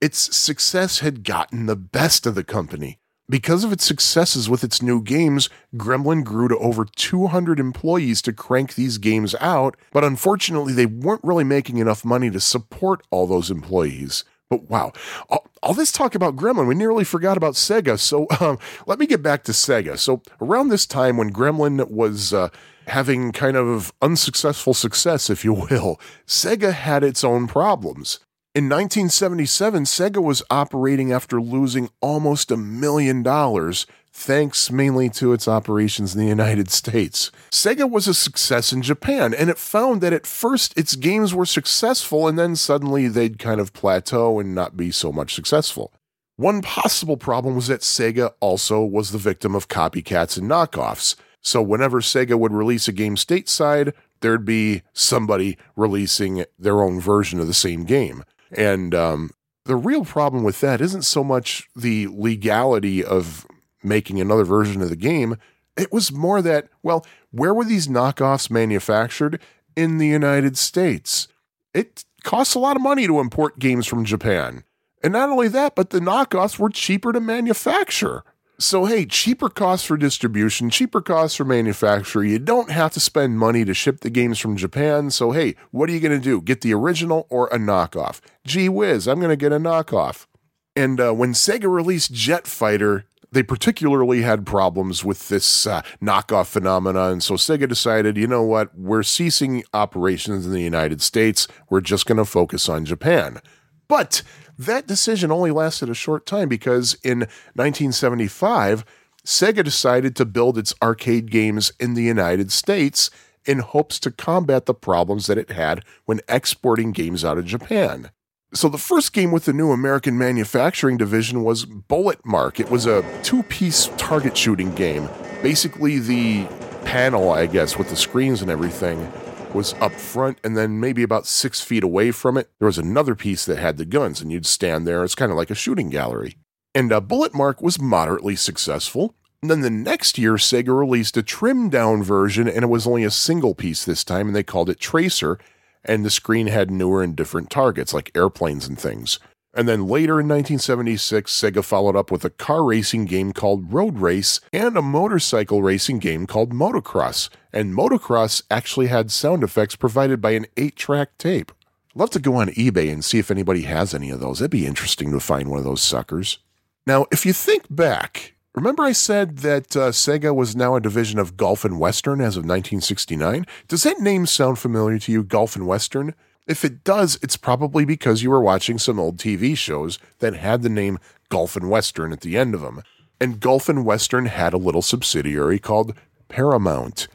Its success had gotten the best of the company. Because of its successes with its new games, Gremlin grew to over 200 employees to crank these games out, but unfortunately, they weren't really making enough money to support all those employees. But wow, all, all this talk about Gremlin, we nearly forgot about Sega. So um, let me get back to Sega. So around this time, when Gremlin was uh, having kind of unsuccessful success, if you will, Sega had its own problems. In 1977, Sega was operating after losing almost a million dollars, thanks mainly to its operations in the United States. Sega was a success in Japan, and it found that at first its games were successful, and then suddenly they'd kind of plateau and not be so much successful. One possible problem was that Sega also was the victim of copycats and knockoffs. So whenever Sega would release a game stateside, there'd be somebody releasing their own version of the same game. And um, the real problem with that isn't so much the legality of making another version of the game. It was more that, well, where were these knockoffs manufactured? In the United States. It costs a lot of money to import games from Japan. And not only that, but the knockoffs were cheaper to manufacture. So, hey, cheaper costs for distribution, cheaper costs for manufacture. You don't have to spend money to ship the games from Japan. So, hey, what are you going to do? Get the original or a knockoff? Gee whiz, I'm going to get a knockoff. And uh, when Sega released Jet Fighter, they particularly had problems with this uh, knockoff phenomenon. So Sega decided, you know what? We're ceasing operations in the United States. We're just going to focus on Japan. But that decision only lasted a short time because in 1975, Sega decided to build its arcade games in the United States in hopes to combat the problems that it had when exporting games out of Japan. So, the first game with the new American manufacturing division was Bullet Mark. It was a two piece target shooting game. Basically, the panel, I guess, with the screens and everything was up front, and then maybe about six feet away from it, there was another piece that had the guns, and you'd stand there. It's kind of like a shooting gallery. And uh, Bullet Mark was moderately successful. And then the next year, Sega released a trimmed down version, and it was only a single piece this time, and they called it Tracer. And the screen had newer and different targets, like airplanes and things. And then later in 1976, Sega followed up with a car racing game called Road Race and a motorcycle racing game called Motocross. And Motocross actually had sound effects provided by an 8 track tape. Love to go on eBay and see if anybody has any of those. It'd be interesting to find one of those suckers. Now, if you think back, remember I said that uh, Sega was now a division of Gulf and Western as of 1969? Does that name sound familiar to you, Gulf and Western? If it does, it's probably because you were watching some old TV shows that had the name Gulf and Western at the end of them. And Gulf and Western had a little subsidiary called Paramount.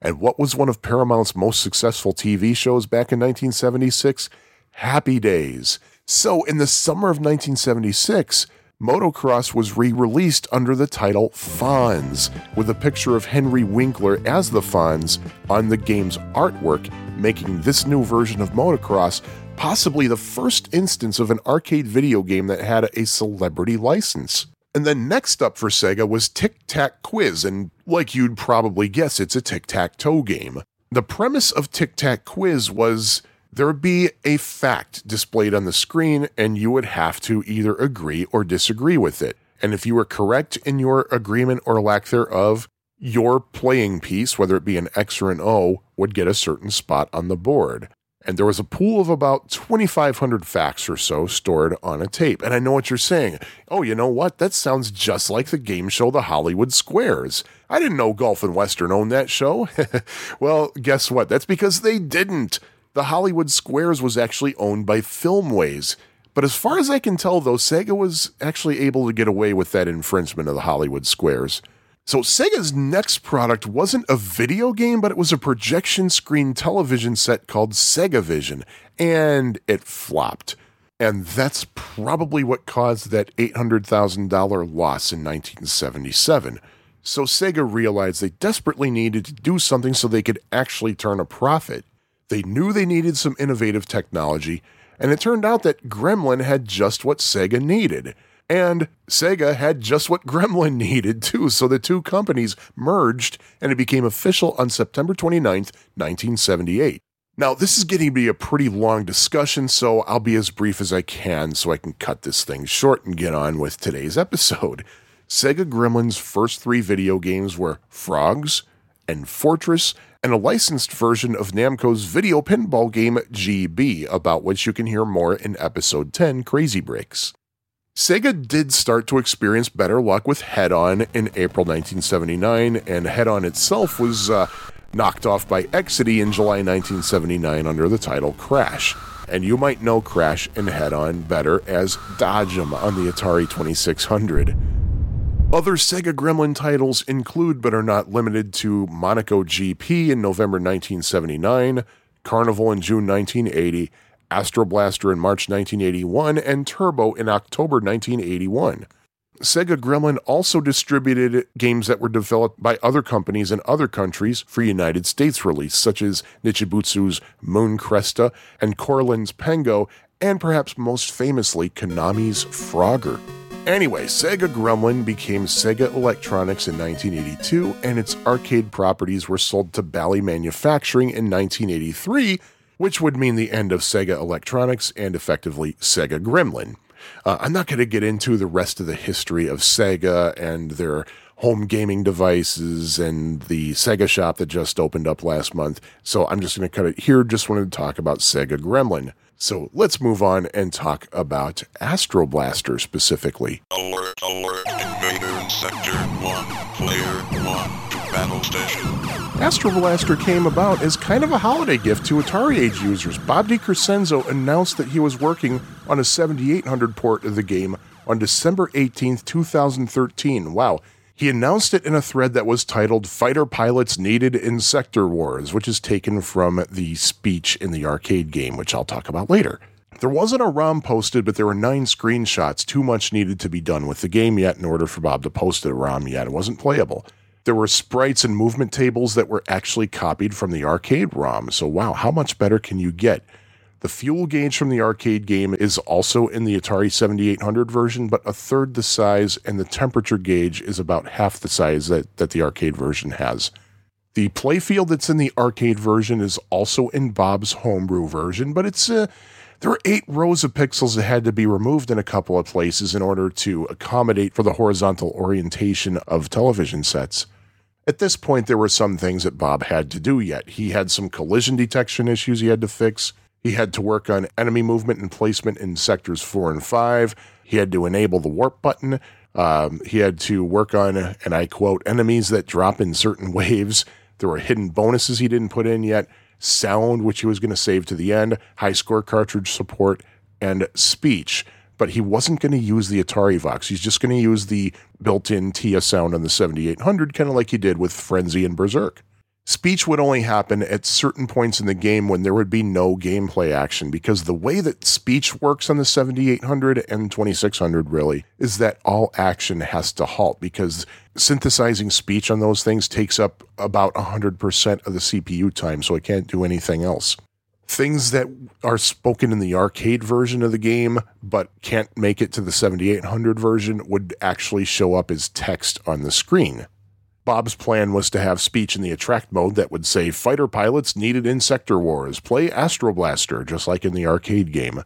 And what was one of Paramount's most successful TV shows back in 1976? Happy Days. So, in the summer of 1976, Motocross was re released under the title Fonz, with a picture of Henry Winkler as the Fonz on the game's artwork, making this new version of Motocross possibly the first instance of an arcade video game that had a celebrity license. And then next up for Sega was Tic Tac Quiz, and like you'd probably guess, it's a tic tac toe game. The premise of Tic Tac Quiz was there would be a fact displayed on the screen, and you would have to either agree or disagree with it. And if you were correct in your agreement or lack thereof, your playing piece, whether it be an X or an O, would get a certain spot on the board. And there was a pool of about 2,500 facts or so stored on a tape. And I know what you're saying. Oh, you know what? That sounds just like the game show The Hollywood Squares. I didn't know Gulf and Western owned that show. well, guess what? That's because they didn't the Hollywood Squares was actually owned by Filmways. But as far as I can tell, though, Sega was actually able to get away with that infringement of the Hollywood Squares. So Sega's next product wasn't a video game, but it was a projection screen television set called Segavision, and it flopped. And that's probably what caused that $800,000 loss in 1977. So Sega realized they desperately needed to do something so they could actually turn a profit. They knew they needed some innovative technology, and it turned out that Gremlin had just what Sega needed. And Sega had just what Gremlin needed too, so the two companies merged and it became official on September 29th, 1978. Now, this is getting to be a pretty long discussion, so I'll be as brief as I can so I can cut this thing short and get on with today's episode. Sega Gremlin's first three video games were Frogs and Fortress and a licensed version of Namco's video pinball game Gee Bee, about which you can hear more in episode 10 Crazy Breaks. Sega did start to experience better luck with Head On in April 1979, and Head On itself was uh, knocked off by Exidy in July 1979 under the title Crash. and you might know Crash and Head On better as Dodge 'em on the Atari 2600. Other Sega Gremlin titles include but are not limited to Monaco GP in November 1979, Carnival in June 1980, Astro Blaster in March 1981, and Turbo in October 1981. Sega Gremlin also distributed games that were developed by other companies in other countries for United States release, such as Nichibutsu's Moon Cresta and Coreland's Pengo, and perhaps most famously, Konami's Frogger. Anyway, Sega Gremlin became Sega Electronics in 1982, and its arcade properties were sold to Bally Manufacturing in 1983, which would mean the end of Sega Electronics and effectively Sega Gremlin. Uh, I'm not going to get into the rest of the history of Sega and their home gaming devices and the Sega shop that just opened up last month. So I'm just going to cut it here. Just wanted to talk about Sega Gremlin. So let's move on and talk about Astro Blaster specifically. Alert, alert, invader in sector 1, player 1 to battle station. Astro Blaster came about as kind of a holiday gift to Atari Age users. Bob DeCrescenzo announced that he was working on a 7800 port of the game on December 18th, 2013. Wow. He announced it in a thread that was titled Fighter Pilots Needed in Sector Wars, which is taken from the speech in the arcade game, which I'll talk about later. There wasn't a ROM posted, but there were nine screenshots. Too much needed to be done with the game yet in order for Bob to post a ROM yet. It wasn't playable. There were sprites and movement tables that were actually copied from the arcade ROM. So, wow, how much better can you get? The fuel gauge from the arcade game is also in the Atari 7800 version, but a third the size, and the temperature gauge is about half the size that, that the arcade version has. The playfield that's in the arcade version is also in Bob's homebrew version, but it's uh, there were eight rows of pixels that had to be removed in a couple of places in order to accommodate for the horizontal orientation of television sets. At this point, there were some things that Bob had to do yet. He had some collision detection issues he had to fix. He had to work on enemy movement and placement in sectors four and five. He had to enable the warp button. Um, he had to work on, and I quote, enemies that drop in certain waves. There were hidden bonuses he didn't put in yet, sound, which he was going to save to the end, high score cartridge support, and speech. But he wasn't going to use the Atari Vox. He's just going to use the built in TIA sound on the 7800, kind of like he did with Frenzy and Berserk. Speech would only happen at certain points in the game when there would be no gameplay action because the way that speech works on the 7800 and 2600 really is that all action has to halt because synthesizing speech on those things takes up about 100% of the CPU time, so it can't do anything else. Things that are spoken in the arcade version of the game but can't make it to the 7800 version would actually show up as text on the screen. Bob's plan was to have speech in the attract mode that would say fighter pilots needed in sector wars, play Astro Blaster, just like in the arcade game.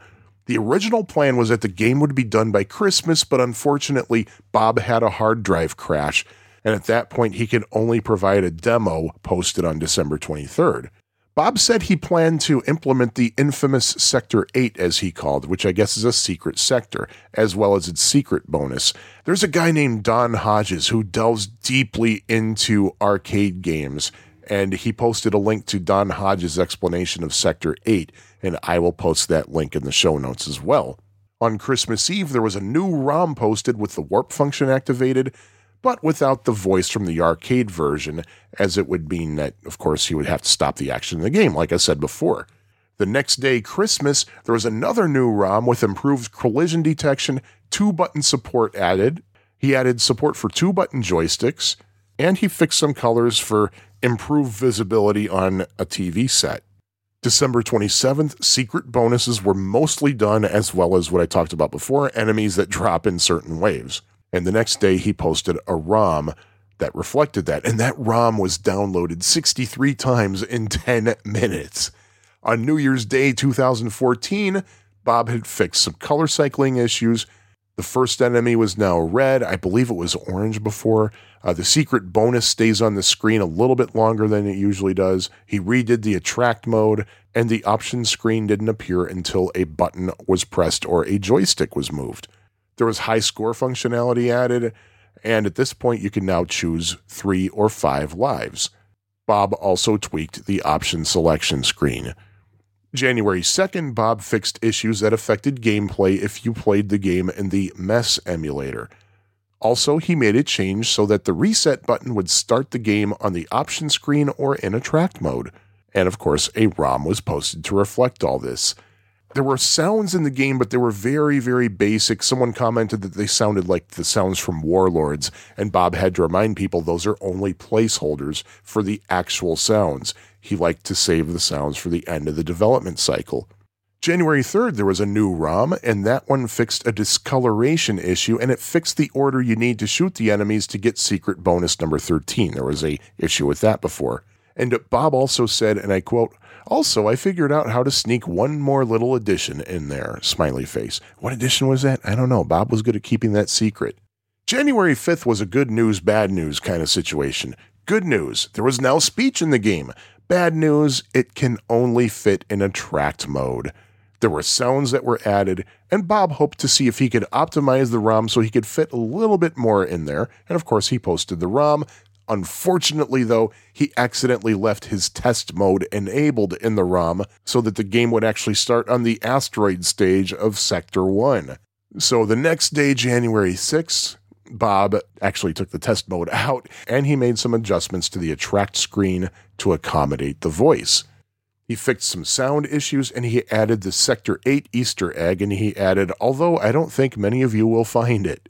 The original plan was that the game would be done by Christmas, but unfortunately, Bob had a hard drive crash, and at that point, he could only provide a demo posted on December 23rd. Bob said he planned to implement the infamous Sector 8, as he called, which I guess is a secret sector, as well as its secret bonus. There's a guy named Don Hodges who delves deeply into arcade games, and he posted a link to Don Hodges' explanation of Sector 8, and I will post that link in the show notes as well. On Christmas Eve, there was a new ROM posted with the warp function activated, but without the voice from the arcade version, as it would mean that, of course, he would have to stop the action in the game, like I said before. The next day, Christmas, there was another new ROM with improved collision detection, two button support added. He added support for two button joysticks, and he fixed some colors for improved visibility on a TV set. December 27th, secret bonuses were mostly done, as well as what I talked about before enemies that drop in certain waves. And the next day, he posted a ROM that reflected that. And that ROM was downloaded 63 times in 10 minutes. On New Year's Day 2014, Bob had fixed some color cycling issues. The first enemy was now red. I believe it was orange before. Uh, the secret bonus stays on the screen a little bit longer than it usually does. He redid the attract mode, and the option screen didn't appear until a button was pressed or a joystick was moved. There was high score functionality added, and at this point, you can now choose three or five lives. Bob also tweaked the option selection screen. January 2nd, Bob fixed issues that affected gameplay if you played the game in the MESS emulator. Also, he made a change so that the reset button would start the game on the option screen or in attract mode. And of course, a ROM was posted to reflect all this. There were sounds in the game, but they were very, very basic. Someone commented that they sounded like the sounds from Warlords, and Bob had to remind people those are only placeholders for the actual sounds. He liked to save the sounds for the end of the development cycle. January 3rd, there was a new ROM, and that one fixed a discoloration issue, and it fixed the order you need to shoot the enemies to get secret bonus number 13. There was a issue with that before. And Bob also said, and I quote, also, I figured out how to sneak one more little addition in there. Smiley face. What addition was that? I don't know. Bob was good at keeping that secret. January 5th was a good news, bad news kind of situation. Good news, there was now speech in the game. Bad news, it can only fit in attract mode. There were sounds that were added, and Bob hoped to see if he could optimize the ROM so he could fit a little bit more in there. And of course, he posted the ROM. Unfortunately, though, he accidentally left his test mode enabled in the ROM so that the game would actually start on the asteroid stage of Sector 1. So the next day, January 6th, Bob actually took the test mode out and he made some adjustments to the attract screen to accommodate the voice. He fixed some sound issues and he added the Sector 8 Easter egg and he added, although I don't think many of you will find it.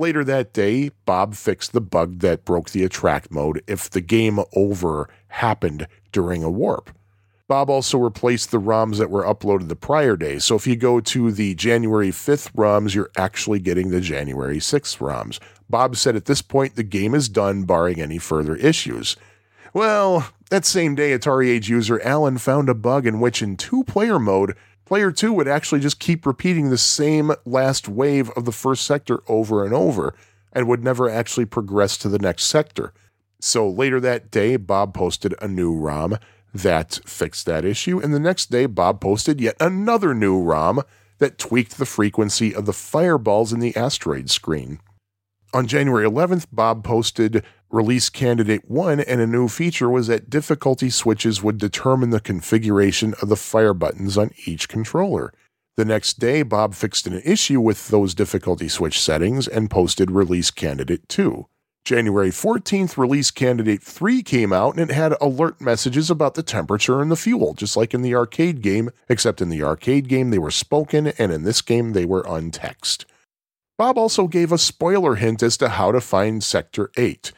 Later that day, Bob fixed the bug that broke the attract mode if the game over happened during a warp. Bob also replaced the ROMs that were uploaded the prior day. So if you go to the January 5th ROMs, you're actually getting the January 6th ROMs. Bob said at this point the game is done, barring any further issues. Well, that same day, Atari Age user Alan found a bug in which, in two player mode, Player 2 would actually just keep repeating the same last wave of the first sector over and over and would never actually progress to the next sector. So later that day, Bob posted a new ROM that fixed that issue, and the next day, Bob posted yet another new ROM that tweaked the frequency of the fireballs in the asteroid screen. On January 11th, Bob posted release candidate 1, and a new feature was that difficulty switches would determine the configuration of the fire buttons on each controller. The next day, Bob fixed an issue with those difficulty switch settings and posted release candidate 2. January 14th, release candidate 3 came out and it had alert messages about the temperature and the fuel, just like in the arcade game, except in the arcade game they were spoken and in this game they were untext. Bob also gave a spoiler hint as to how to find Sector 8.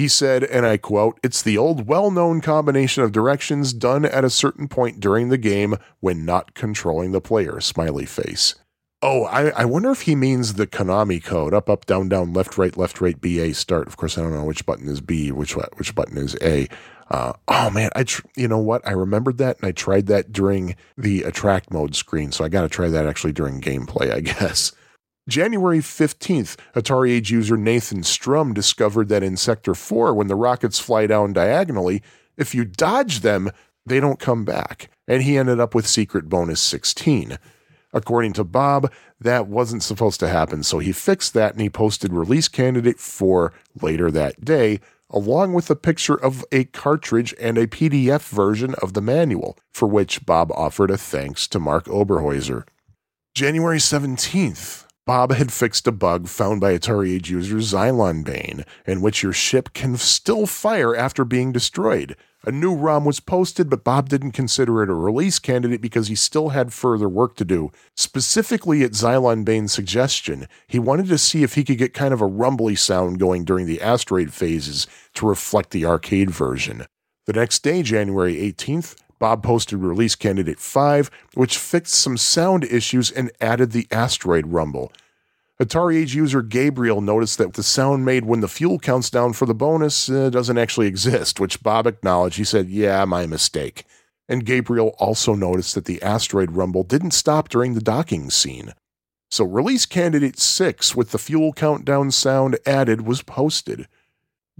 He said, and I quote, It's the old well known combination of directions done at a certain point during the game when not controlling the player. Smiley face. Oh, I, I wonder if he means the Konami code up, up, down, down, left, right, left, right, B, A, start. Of course, I don't know which button is B, which which button is A. Uh, oh man, I tr- you know what? I remembered that and I tried that during the attract mode screen, so I got to try that actually during gameplay, I guess. January 15th, Atari Age user Nathan Strum discovered that in Sector 4, when the rockets fly down diagonally, if you dodge them, they don't come back. And he ended up with secret bonus 16. According to Bob, that wasn't supposed to happen, so he fixed that and he posted release candidate 4 later that day, along with a picture of a cartridge and a PDF version of the manual, for which Bob offered a thanks to Marc Oberhäuser. January 17th, Bob had fixed a bug found by Atari Age user Xylon Bane, in which your ship can still fire after being destroyed. A new ROM was posted, but Bob didn't consider it a release candidate because he still had further work to do. Specifically, at Xylon Bane's suggestion, he wanted to see if he could get kind of a rumbly sound going during the asteroid phases to reflect the arcade version. The next day, January 18th, Bob posted release candidate 5, which fixed some sound issues and added the asteroid rumble. Atari Age user Gabriel noticed that the sound made when the fuel counts down for the bonus uh, doesn't actually exist, which Bob acknowledged. He said, Yeah, my mistake. And Gabriel also noticed that the asteroid rumble didn't stop during the docking scene. So, release candidate 6 with the fuel countdown sound added was posted.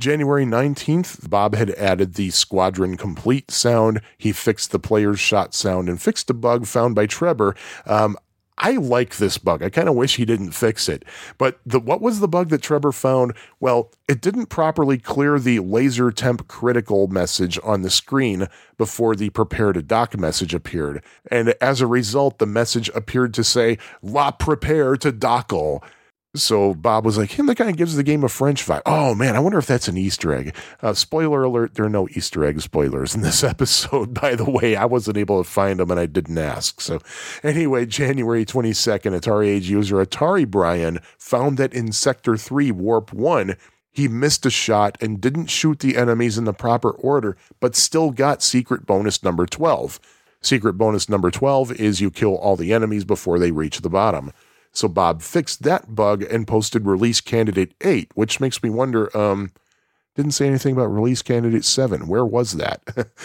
January 19th, Bob had added the Squadron Complete sound. He fixed the player's shot sound and fixed a bug found by Trevor. Um, I like this bug. I kind of wish he didn't fix it. But the what was the bug that Trevor found? Well, it didn't properly clear the laser temp critical message on the screen before the prepare to dock message appeared. And as a result, the message appeared to say, La prepare to dockle. So Bob was like, him, that kind of gives the game a French vibe. Oh man, I wonder if that's an Easter egg. Uh, spoiler alert, there are no Easter egg spoilers in this episode, by the way. I wasn't able to find them and I didn't ask. So anyway, January 22nd, Atari Age user Atari Brian found that in Sector 3, Warp 1, he missed a shot and didn't shoot the enemies in the proper order, but still got secret bonus number 12. Secret bonus number 12 is you kill all the enemies before they reach the bottom. So Bob fixed that bug and posted release candidate 8, which makes me wonder um didn't say anything about release candidate 7. Where was that?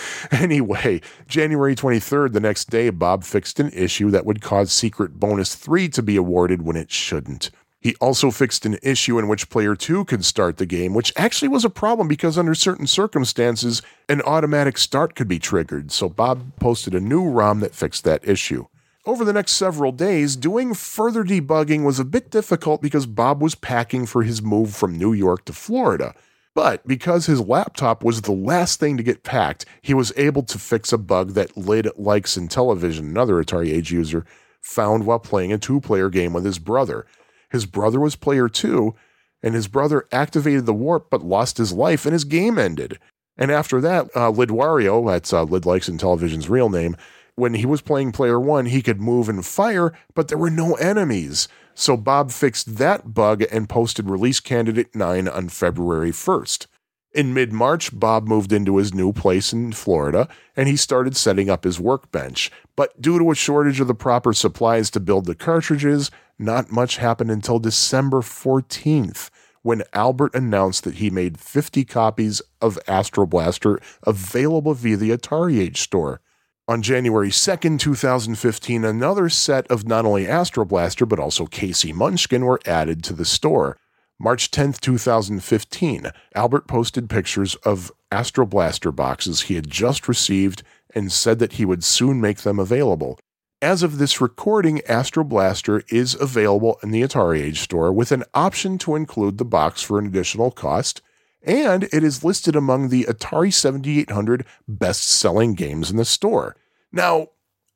anyway, January 23rd, the next day, Bob fixed an issue that would cause secret bonus 3 to be awarded when it shouldn't. He also fixed an issue in which player 2 could start the game, which actually was a problem because under certain circumstances, an automatic start could be triggered. So Bob posted a new ROM that fixed that issue. Over the next several days, doing further debugging was a bit difficult because Bob was packing for his move from New York to Florida. But because his laptop was the last thing to get packed, he was able to fix a bug that Lid Likes Intellivision, another Atari Age user, found while playing a two player game with his brother. His brother was player two, and his brother activated the warp but lost his life and his game ended. And after that, uh, Lidwario, that's uh, Lid Likes Intellivision's real name, when he was playing player one, he could move and fire, but there were no enemies. So Bob fixed that bug and posted release candidate 9 on February 1st. In mid March, Bob moved into his new place in Florida and he started setting up his workbench. But due to a shortage of the proper supplies to build the cartridges, not much happened until December 14th when Albert announced that he made 50 copies of Astro Blaster available via the Atari Age store. On January 2nd, 2015, another set of not only Astro Blaster but also K.C. Munchkin were added to the store. March 10th, 2015, Albert posted pictures of Astro Blaster boxes he had just received and said that he would soon make them available. As of this recording, Astro Blaster is available in the Atari Age store with an option to include the box for an additional cost and it is listed among the Atari 7800 best selling games in the store. Now,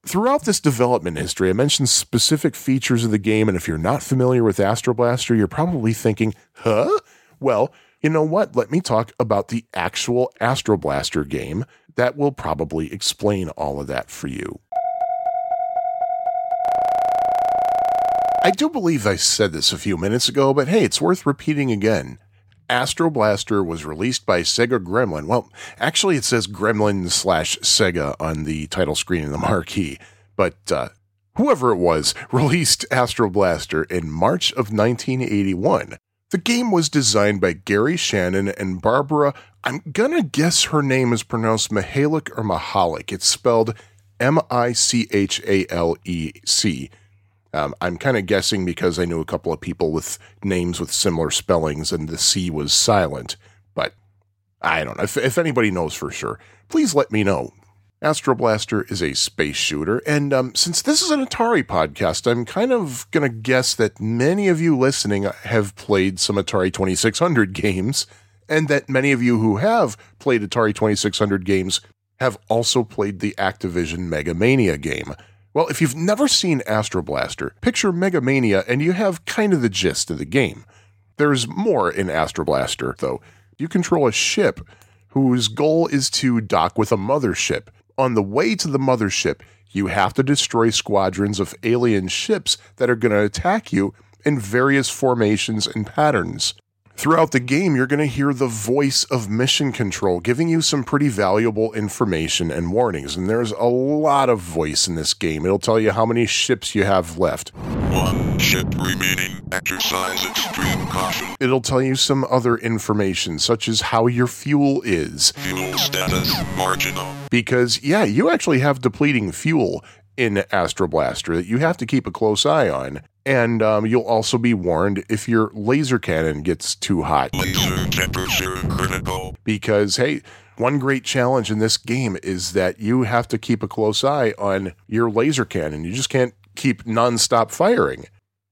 throughout this development history, I mentioned specific features of the game, and if you're not familiar with Astro Blaster, you're probably thinking, huh? Well, you know what? Let me talk about the actual Astro Blaster game. That will probably explain all of that for you. I do believe I said this a few minutes ago, but hey, it's worth repeating again. Astro Blaster was released by Sega Gremlin. Well, actually, it says Gremlin slash Sega on the title screen in the marquee, but uh, whoever it was released Astro Blaster in March of 1981. The game was designed by Gary Shannon and Barbara. I'm gonna guess her name is pronounced Mahalik or Mahalik. It's spelled M I C H A L E C. Um, I'm kind of guessing because I knew a couple of people with names with similar spellings and the C was silent, but I don't know. If, if anybody knows for sure, please let me know. Astro Blaster is a space shooter, and um, since this is an Atari podcast, I'm kind of going to guess that many of you listening have played some Atari 2600 games, and that many of you who have played Atari 2600 games have also played the Activision Mega Mania game. Well, if you've never seen Astro Blaster, picture Mega Mania and you have kind of the gist of the game. There's more in Astro Blaster, though. You control a ship whose goal is to dock with a mothership. On the way to the mothership, you have to destroy squadrons of alien ships that are going to attack you in various formations and patterns. Throughout the game, you're going to hear the voice of Mission Control giving you some pretty valuable information and warnings. And there's a lot of voice in this game. It'll tell you how many ships you have left. One ship remaining. Exercise extreme caution. It'll tell you some other information, such as how your fuel is. Fuel status marginal. Because, yeah, you actually have depleting fuel in Astro Blaster that you have to keep a close eye on. And um, you'll also be warned if your laser cannon gets too hot. Laser temperature critical. Because, hey, one great challenge in this game is that you have to keep a close eye on your laser cannon. You just can't keep nonstop firing.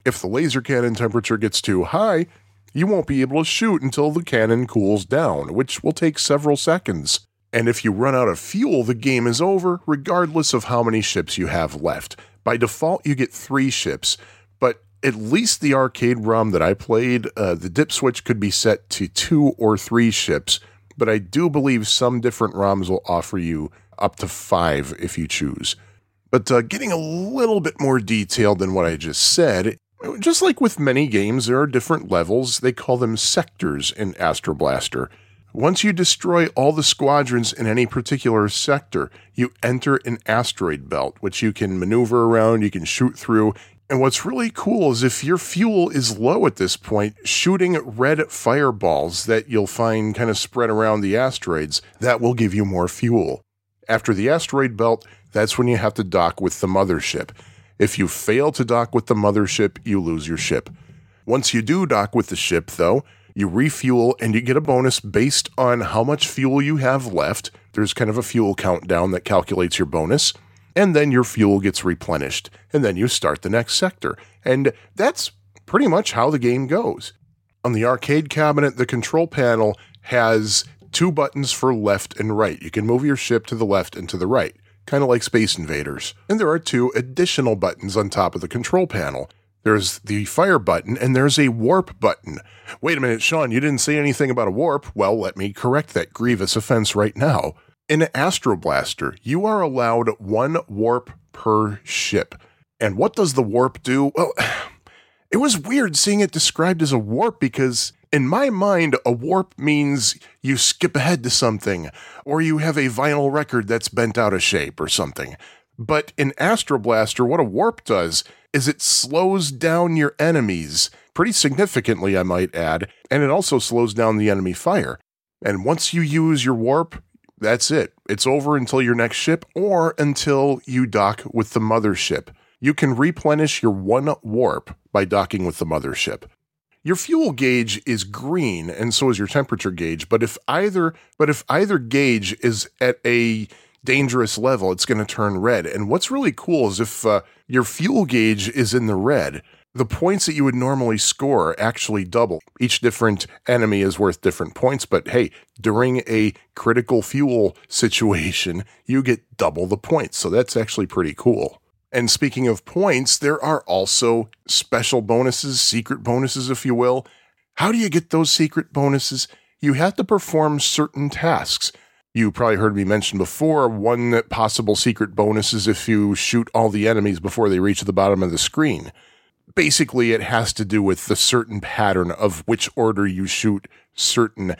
If the laser cannon temperature gets too high, you won't be able to shoot until the cannon cools down, which will take several seconds. And if you run out of fuel, the game is over, regardless of how many ships you have left. By default, you get three ships, but at least the arcade ROM that I played, uh, the dip switch could be set to two or three ships, but I do believe some different ROMs will offer you up to five if you choose. But uh, getting a little bit more detailed than what I just said, just like with many games, there are different levels. They call them sectors in Astro Blaster. Once you destroy all the squadrons in any particular sector, you enter an asteroid belt, which you can maneuver around, you can shoot through. And what's really cool is if your fuel is low at this point, shooting red fireballs that you'll find kind of spread around the asteroids, that will give you more fuel. After the asteroid belt, that's when you have to dock with the mothership. If you fail to dock with the mothership, you lose your ship. Once you do dock with the ship, though, you refuel and you get a bonus based on how much fuel you have left. There's kind of a fuel countdown that calculates your bonus. And then your fuel gets replenished. And then you start the next sector. And that's pretty much how the game goes. On the arcade cabinet, the control panel has two buttons for left and right. You can move your ship to the left and to the right kind of like Space Invaders. And there are two additional buttons on top of the control panel. There's the fire button and there's a warp button. Wait a minute, Sean, you didn't say anything about a warp. Well, let me correct that grievous offense right now. In Astro Blaster, you are allowed one warp per ship. And what does the warp do? Well, it was weird seeing it described as a warp because in my mind, a warp means you skip ahead to something, or you have a vinyl record that's bent out of shape or something. But in Astro Blaster, what a warp does is it slows down your enemies pretty significantly, I might add, and it also slows down the enemy fire. And once you use your warp, that's it. It's over until your next ship or until you dock with the mothership. You can replenish your one warp by docking with the mothership your fuel gauge is green and so is your temperature gauge but if either but if either gauge is at a dangerous level it's going to turn red and what's really cool is if uh, your fuel gauge is in the red the points that you would normally score actually double each different enemy is worth different points but hey during a critical fuel situation you get double the points so that's actually pretty cool and speaking of points, there are also special bonuses, secret bonuses, if you will. How do you get those secret bonuses? You have to perform certain tasks. You probably heard me mention before one possible secret bonus is if you shoot all the enemies before they reach the bottom of the screen. Basically, it has to do with the certain pattern of which order you shoot certain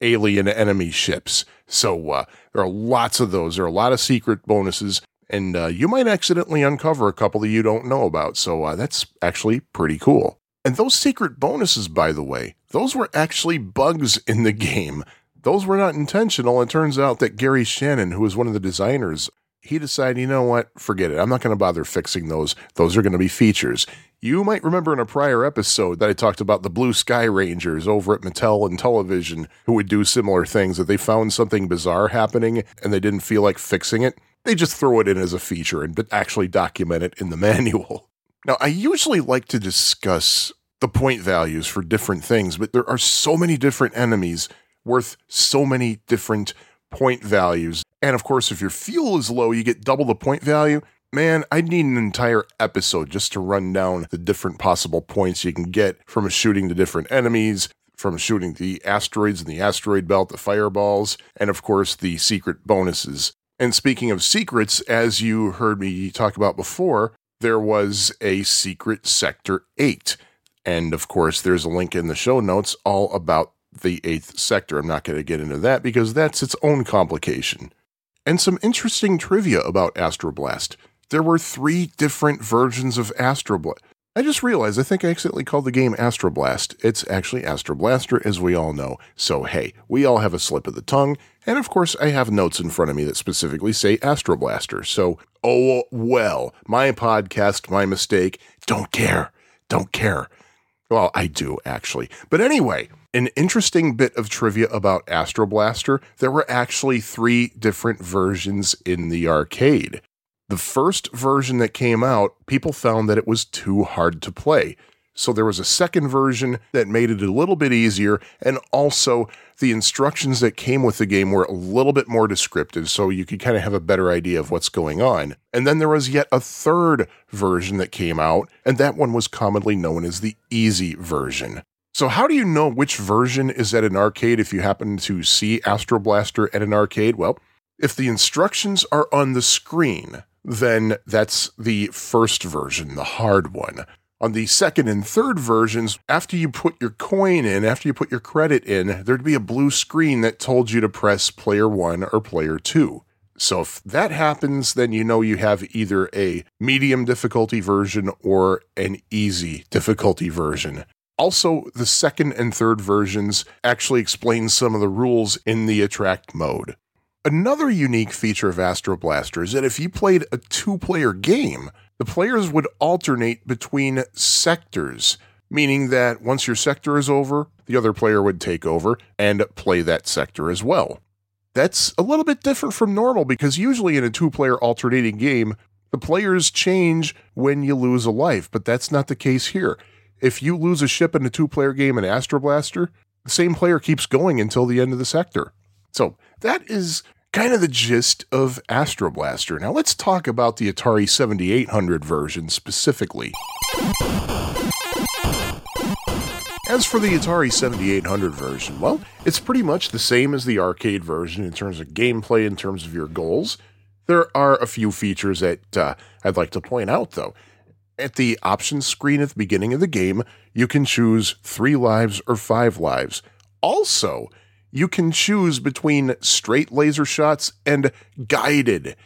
alien enemy ships. So uh, there are lots of those. There are a lot of secret bonuses and uh, you might accidentally uncover a couple that you don't know about. So uh, that's actually pretty cool. And those secret bonuses, by the way, those were actually bugs in the game. Those were not intentional. It turns out that Gary Shannon, who was one of the designers, he decided, you know what, forget it. I'm not going to bother fixing those. Those are going to be features. You might remember in a prior episode that I talked about the Blue Sky Rangers over at Mattel Intellivision who would do similar things, that they found something bizarre happening and they didn't feel like fixing it. They just throw it in as a feature and actually document it in the manual. Now, I usually like to discuss the point values for different things, but there are so many different enemies worth so many different point values. And of course, if your fuel is low, you get double the point value. Man, I'd need an entire episode just to run down the different possible points you can get from shooting the different enemies, from shooting the asteroids in the asteroid belt, the fireballs, and of course the secret bonuses. And speaking of secrets, as you heard me talk about before, there was a secret Sector 8. And of course, there's a link in the show notes all about the eighth sector. I'm not going to get into that because that's its own complication. And some interesting trivia about Astroblast. There were three different versions of Astroblast. I just realized I think I accidentally called the game Astroblast. It's actually Astroblaster, as we all know. So, hey, we all have a slip of the tongue. And of course, I have notes in front of me that specifically say Astroblaster. So, oh, well, my podcast, my mistake. Don't care. Don't care. Well, I do, actually. But anyway, an interesting bit of trivia about Astroblaster there were actually three different versions in the arcade. The first version that came out, people found that it was too hard to play. So there was a second version that made it a little bit easier, and also the instructions that came with the game were a little bit more descriptive, so you could kind of have a better idea of what's going on. And then there was yet a third version that came out, and that one was commonly known as the easy version. So, how do you know which version is at an arcade if you happen to see Astro Blaster at an arcade? Well, if the instructions are on the screen, then that's the first version, the hard one. On the second and third versions, after you put your coin in, after you put your credit in, there'd be a blue screen that told you to press player one or player two. So if that happens, then you know you have either a medium difficulty version or an easy difficulty version. Also, the second and third versions actually explain some of the rules in the attract mode. Another unique feature of Astro Blaster is that if you played a two player game, the players would alternate between sectors, meaning that once your sector is over, the other player would take over and play that sector as well. That's a little bit different from normal because usually in a two player alternating game, the players change when you lose a life, but that's not the case here. If you lose a ship in a two player game in Astro Blaster, the same player keeps going until the end of the sector. So that is kind of the gist of Astro Blaster. Now let's talk about the Atari 7800 version specifically. As for the Atari 7800 version, well, it's pretty much the same as the arcade version in terms of gameplay, in terms of your goals. There are a few features that uh, I'd like to point out, though. At the options screen at the beginning of the game, you can choose three lives or five lives. Also, you can choose between straight laser shots and guided.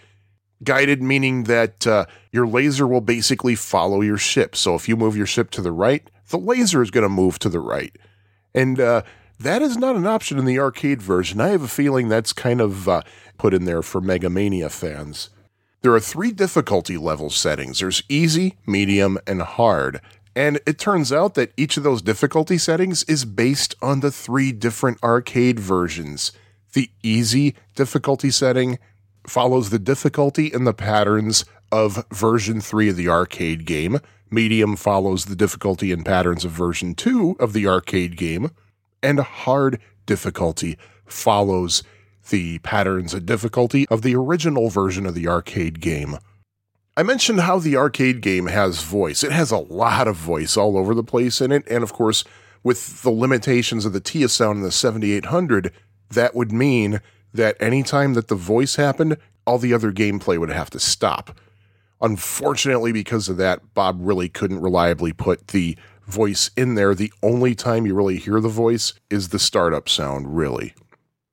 Guided meaning that uh, your laser will basically follow your ship. So if you move your ship to the right, the laser is going to move to the right. And uh, that is not an option in the arcade version. I have a feeling that's kind of uh, put in there for Megamania fans. There are three difficulty level settings there's easy, medium, and hard. And it turns out that each of those difficulty settings is based on the three different arcade versions. The easy difficulty setting follows the difficulty and the patterns of version 3 of the arcade game. Medium follows the difficulty and patterns of version 2 of the arcade game. And hard difficulty follows the patterns and difficulty of the original version of the arcade game. I mentioned how the arcade game has voice. It has a lot of voice all over the place in it. And of course, with the limitations of the TIA sound in the 7800, that would mean that anytime that the voice happened, all the other gameplay would have to stop. Unfortunately, because of that, Bob really couldn't reliably put the voice in there. The only time you really hear the voice is the startup sound, really.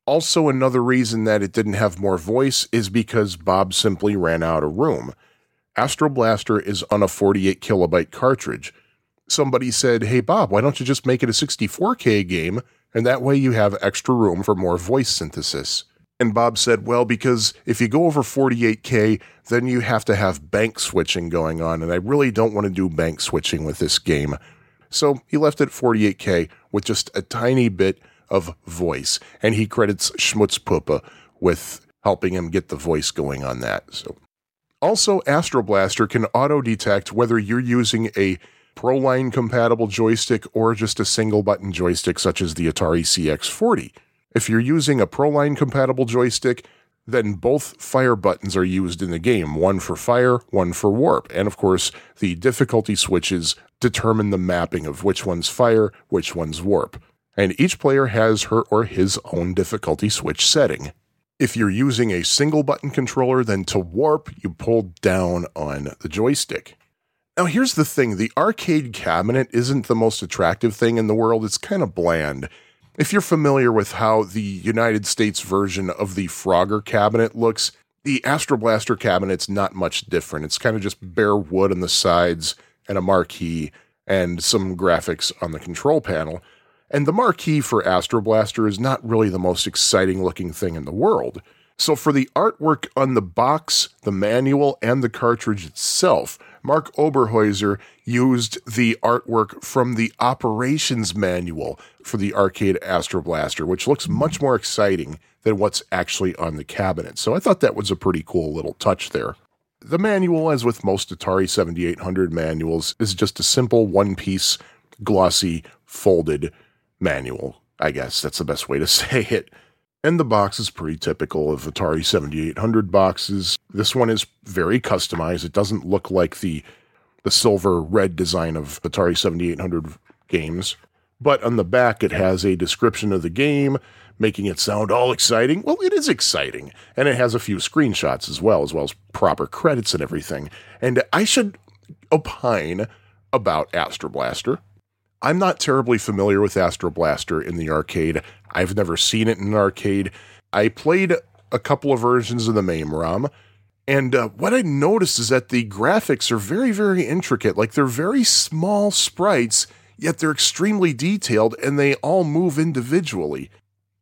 Also, another reason that it didn't have more voice is because Bob simply ran out of room. Astro Blaster is on a 48 kilobyte cartridge. Somebody said, Hey Bob, why don't you just make it a 64K game? And that way you have extra room for more voice synthesis. And Bob said, Well, because if you go over 48K, then you have to have bank switching going on. And I really don't want to do bank switching with this game. So he left it 48K with just a tiny bit of voice. And he credits Schmutzpuppe with helping him get the voice going on that. So also, Astro Blaster can auto detect whether you're using a ProLine compatible joystick or just a single button joystick, such as the Atari CX40. If you're using a ProLine compatible joystick, then both fire buttons are used in the game one for fire, one for warp. And of course, the difficulty switches determine the mapping of which one's fire, which one's warp. And each player has her or his own difficulty switch setting. If you're using a single button controller, then to warp, you pull down on the joystick. Now, here's the thing the arcade cabinet isn't the most attractive thing in the world, it's kind of bland. If you're familiar with how the United States version of the Frogger cabinet looks, the Astro Blaster cabinet's not much different. It's kind of just bare wood on the sides and a marquee and some graphics on the control panel. And the marquee for Astro Blaster is not really the most exciting looking thing in the world. So, for the artwork on the box, the manual, and the cartridge itself, Marc Oberhäuser used the artwork from the operations manual for the arcade Astro Blaster, which looks much more exciting than what's actually on the cabinet. So, I thought that was a pretty cool little touch there. the manual, as with most Atari 7800 manuals, is just a simple one piece, glossy, folded manual. I guess that's the best way to say it. And the box is pretty typical of Atari 7800 boxes. This one is very customized. It doesn't look like the the silver red design of Atari 7800 games. But on the back, it has a description of the game, making it sound all exciting. Well, it is exciting. And it has a few screenshots as well, as well as proper credits and everything. And I should opine about Astro Blaster. I'm not terribly familiar with Astro Blaster in the arcade. I've never seen it in an arcade. I played a couple of versions of the MAME ROM. And uh, what I noticed is that the graphics are very, very intricate. Like they're very small sprites, yet they're extremely detailed and they all move individually.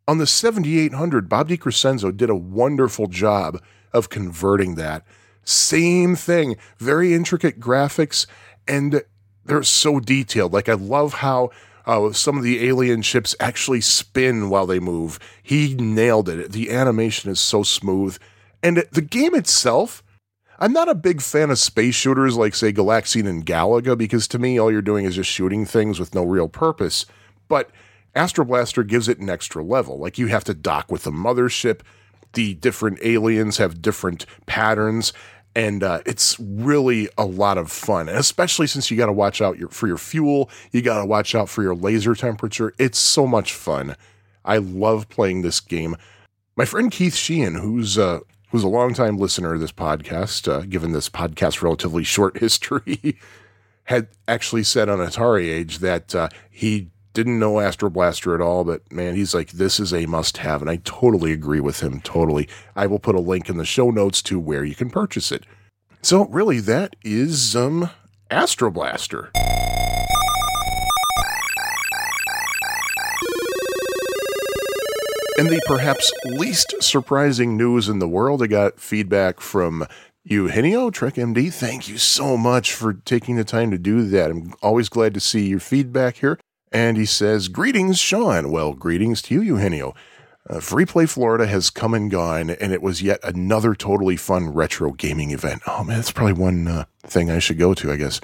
On the 7800, Bob DeCrescenzo did a wonderful job of converting that. Same thing, very intricate graphics, and they're so detailed. Like, I love how uh, some of the alien ships actually spin while they move. He nailed it. The animation is so smooth. And the game itself, I'm not a big fan of space shooters like, say, Galaxian and Galaga, because to me, all you're doing is just shooting things with no real purpose. But Astro Blaster gives it an extra level. Like, you have to dock with the mothership. The different aliens have different patterns, and uh, it's really a lot of fun. And especially since you got to watch out your, for your fuel, you got to watch out for your laser temperature. It's so much fun. I love playing this game. My friend Keith Sheehan, who's uh, who's a longtime listener of this podcast, uh, given this podcast relatively short history, had actually said on Atari Age that uh, he didn't know Astro Blaster at all, but man, he's like, this is a must have. And I totally agree with him. Totally. I will put a link in the show notes to where you can purchase it. So, really, that is um, Astro Blaster. And the perhaps least surprising news in the world, I got feedback from Eugenio Trek MD. Thank you so much for taking the time to do that. I'm always glad to see your feedback here. And he says, Greetings, Sean. Well, greetings to you, Eugenio. Uh, Free Play Florida has come and gone, and it was yet another totally fun retro gaming event. Oh man, that's probably one uh, thing I should go to, I guess.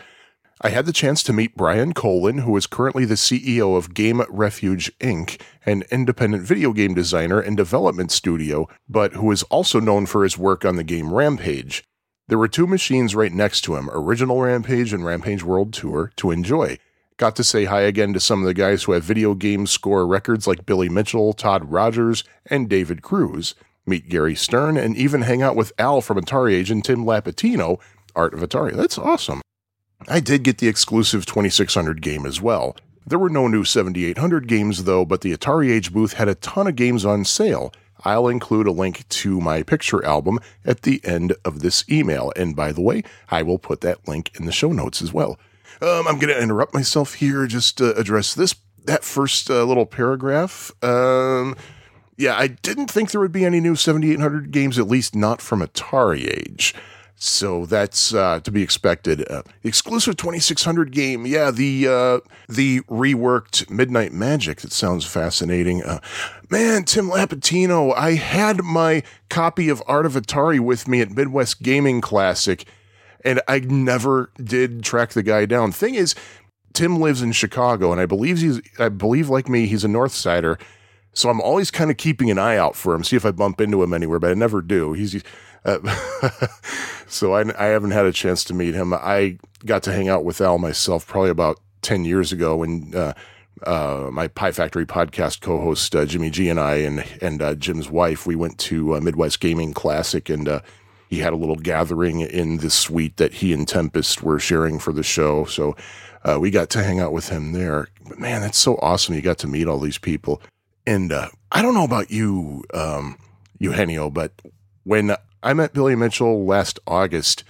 I had the chance to meet Brian Colin, who is currently the CEO of Game Refuge Inc., an independent video game designer and development studio, but who is also known for his work on the game Rampage. There were two machines right next to him, Original Rampage and Rampage World Tour, to enjoy. Got to say hi again to some of the guys who have video game score records like Billy Mitchell, Todd Rogers, and David Cruz. Meet Gary Stern and even hang out with Al from Atari Age and Tim Lapetino, Art of Atari. That's awesome. I did get the exclusive 2600 game as well. There were no new 7800 games though, but the Atari Age booth had a ton of games on sale. I'll include a link to my picture album at the end of this email. And by the way, I will put that link in the show notes as well. Um, I'm going to interrupt myself here just to address this that first uh, little paragraph. Um, yeah, I didn't think there would be any new 7800 games, at least not from Atari Age. So that's uh, to be expected. Uh, exclusive 2600 game, yeah. The uh, the reworked Midnight Magic. That sounds fascinating. Uh, man, Tim Lapetino. I had my copy of Art of Atari with me at Midwest Gaming Classic, and I never did track the guy down. Thing is, Tim lives in Chicago, and I believe he's I believe like me, he's a North Sider. So I'm always kind of keeping an eye out for him, see if I bump into him anywhere, but I never do. He's uh, so I, I haven't had a chance to meet him. I got to hang out with Al myself probably about 10 years ago when uh, uh, my Pie Factory podcast co-host uh, Jimmy G and I and and uh, Jim's wife we went to uh, Midwest Gaming Classic and uh, he had a little gathering in the suite that he and Tempest were sharing for the show. So uh, we got to hang out with him there. But man, that's so awesome! You got to meet all these people. And uh, I don't know about you, um, Eugenio, but when I met Billy Mitchell last August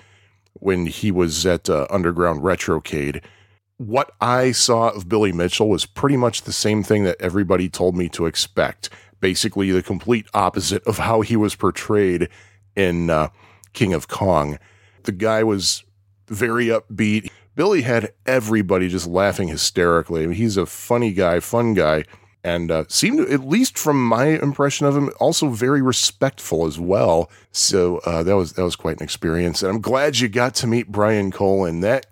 when he was at uh, Underground Retrocade. What I saw of Billy Mitchell was pretty much the same thing that everybody told me to expect. Basically, the complete opposite of how he was portrayed in uh, King of Kong. The guy was very upbeat. Billy had everybody just laughing hysterically. I mean, he's a funny guy, fun guy. and uh, seemed, at least from my impression of him, also very respectful as well. So uh, that was that was quite an experience, and I'm glad you got to meet Brian Colin. That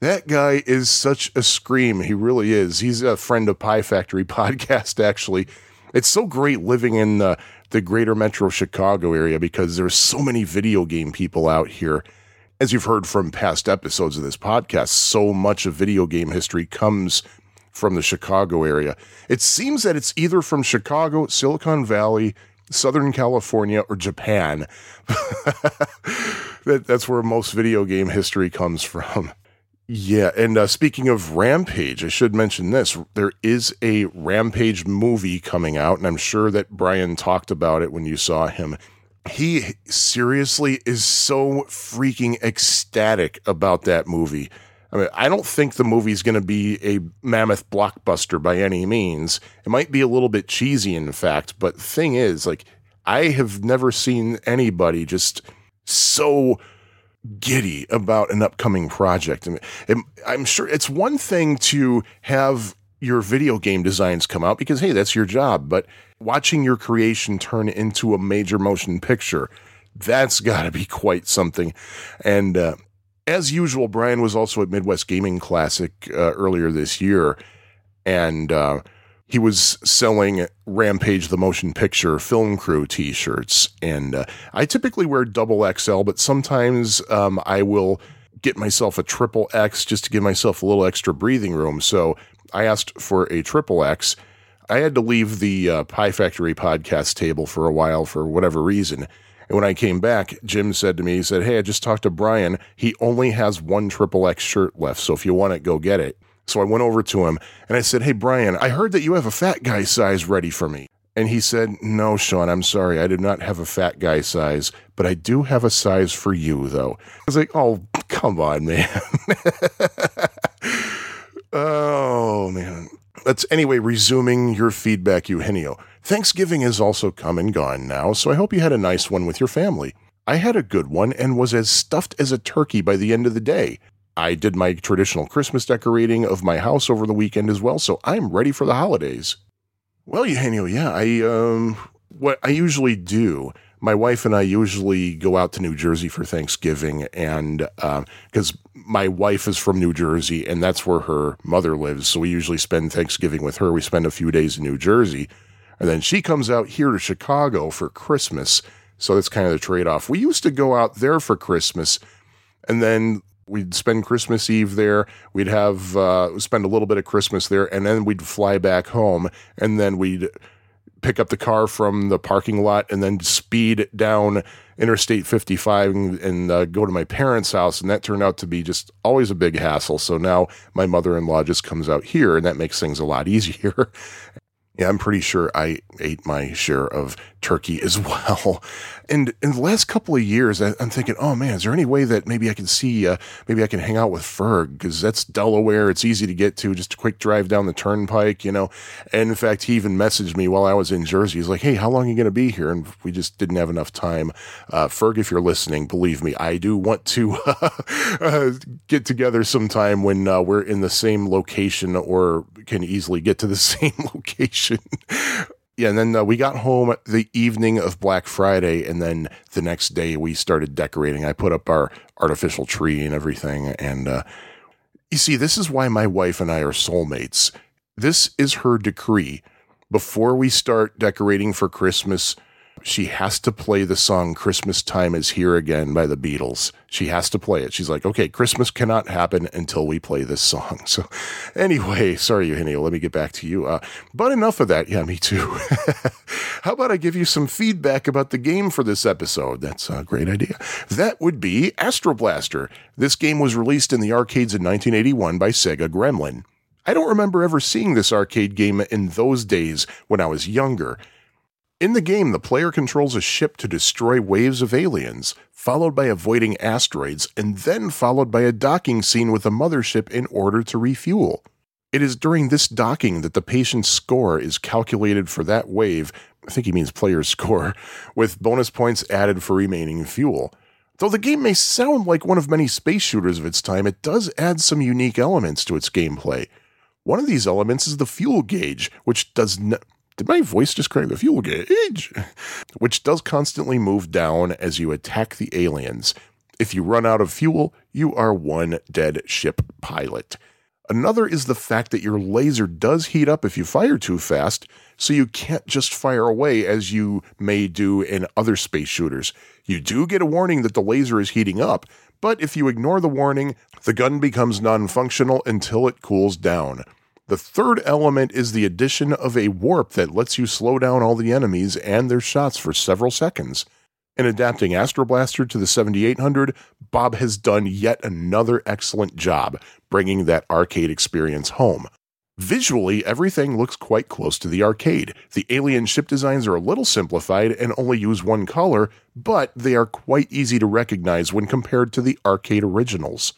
that guy is such a scream. He really is. He's a friend of Pie Factory podcast. Actually, it's so great living in the, the greater metro Chicago area because there's so many video game people out here. As you've heard from past episodes of this podcast, so much of video game history comes from the Chicago area. It seems that it's either from Chicago, Silicon Valley, Southern California, or Japan. that, that's where most video game history comes from. Yeah, and uh, speaking of Rampage, I should mention this. There is a Rampage movie coming out, and I'm sure that Brian talked about it when you saw him. He seriously is so freaking ecstatic about that movie. I mean, I don't think the movie's going to be a mammoth blockbuster by any means. It might be a little bit cheesy, in fact, but thing is, like, I have never seen anybody just so giddy about an upcoming project. And I'm sure it's one thing to have your video game designs come out because, hey, that's your job. But watching your creation turn into a major motion picture, that's got to be quite something. And uh, as usual, Brian was also at Midwest Gaming Classic uh, earlier this year, and uh, he was selling Rampage the Motion Picture film crew t shirts. And uh, I typically wear double XL, but sometimes um, I will get myself a triple X just to give myself a little extra breathing room. So I asked for a triple X. I had to leave the uh, Pie Factory podcast table for a while for whatever reason. And when I came back, Jim said to me, he said, Hey, I just talked to Brian. He only has one triple X shirt left. So if you want it, go get it. So I went over to him and I said, Hey, Brian, I heard that you have a fat guy size ready for me. And he said, No, Sean, I'm sorry. I did not have a fat guy size, but I do have a size for you, though. I was like, Oh, come on, man. oh, man. Let's anyway, resuming your feedback, Eugenio. Thanksgiving is also come and gone now, so I hope you had a nice one with your family. I had a good one and was as stuffed as a turkey by the end of the day. I did my traditional Christmas decorating of my house over the weekend as well, so I'm ready for the holidays. Well, Eugenio, yeah, I um what I usually do my wife and I usually go out to New Jersey for Thanksgiving, and because uh, my wife is from New Jersey and that's where her mother lives, so we usually spend Thanksgiving with her. We spend a few days in New Jersey, and then she comes out here to Chicago for Christmas. So that's kind of the trade off. We used to go out there for Christmas, and then we'd spend Christmas Eve there. We'd have uh, spend a little bit of Christmas there, and then we'd fly back home, and then we'd pick up the car from the parking lot and then speed down Interstate 55 and, and uh, go to my parents' house. And that turned out to be just always a big hassle. So now my mother in law just comes out here and that makes things a lot easier. Yeah, I'm pretty sure I ate my share of turkey as well. And in the last couple of years, I, am thinking, oh man, is there any way that maybe I can see, uh, maybe I can hang out with Ferg because that's Delaware. It's easy to get to, just a quick drive down the turnpike, you know. And in fact, he even messaged me while I was in Jersey. He's like, hey, how long are you going to be here? And we just didn't have enough time. Uh, Ferg, if you're listening, believe me, I do want to uh, get together sometime when uh, we're in the same location or can easily get to the same location yeah, and then uh, we got home the evening of Black Friday, and then the next day we started decorating. I put up our artificial tree and everything. And uh, you see, this is why my wife and I are soulmates. This is her decree. Before we start decorating for Christmas, she has to play the song Christmas Time is Here Again by the Beatles. She has to play it. She's like, okay, Christmas cannot happen until we play this song. So, anyway, sorry, Eugenio, let me get back to you. Uh, but enough of that. Yeah, me too. How about I give you some feedback about the game for this episode? That's a great idea. That would be Astro Blaster. This game was released in the arcades in 1981 by Sega Gremlin. I don't remember ever seeing this arcade game in those days when I was younger. In the game, the player controls a ship to destroy waves of aliens, followed by avoiding asteroids, and then followed by a docking scene with a mothership in order to refuel. It is during this docking that the patient's score is calculated for that wave, I think he means player's score, with bonus points added for remaining fuel. Though the game may sound like one of many space shooters of its time, it does add some unique elements to its gameplay. One of these elements is the fuel gauge, which does not. Did my voice just crack the fuel gauge? which does constantly move down as you attack the aliens. If you run out of fuel, you are one dead ship pilot. Another is the fact that your laser does heat up if you fire too fast, so you can't just fire away as you may do in other space shooters. You do get a warning that the laser is heating up, but if you ignore the warning, the gun becomes non functional until it cools down. The third element is the addition of a warp that lets you slow down all the enemies and their shots for several seconds. In adapting Astro Blaster to the 7800, Bob has done yet another excellent job bringing that arcade experience home. Visually, everything looks quite close to the arcade. The alien ship designs are a little simplified and only use one color, but they are quite easy to recognize when compared to the arcade originals.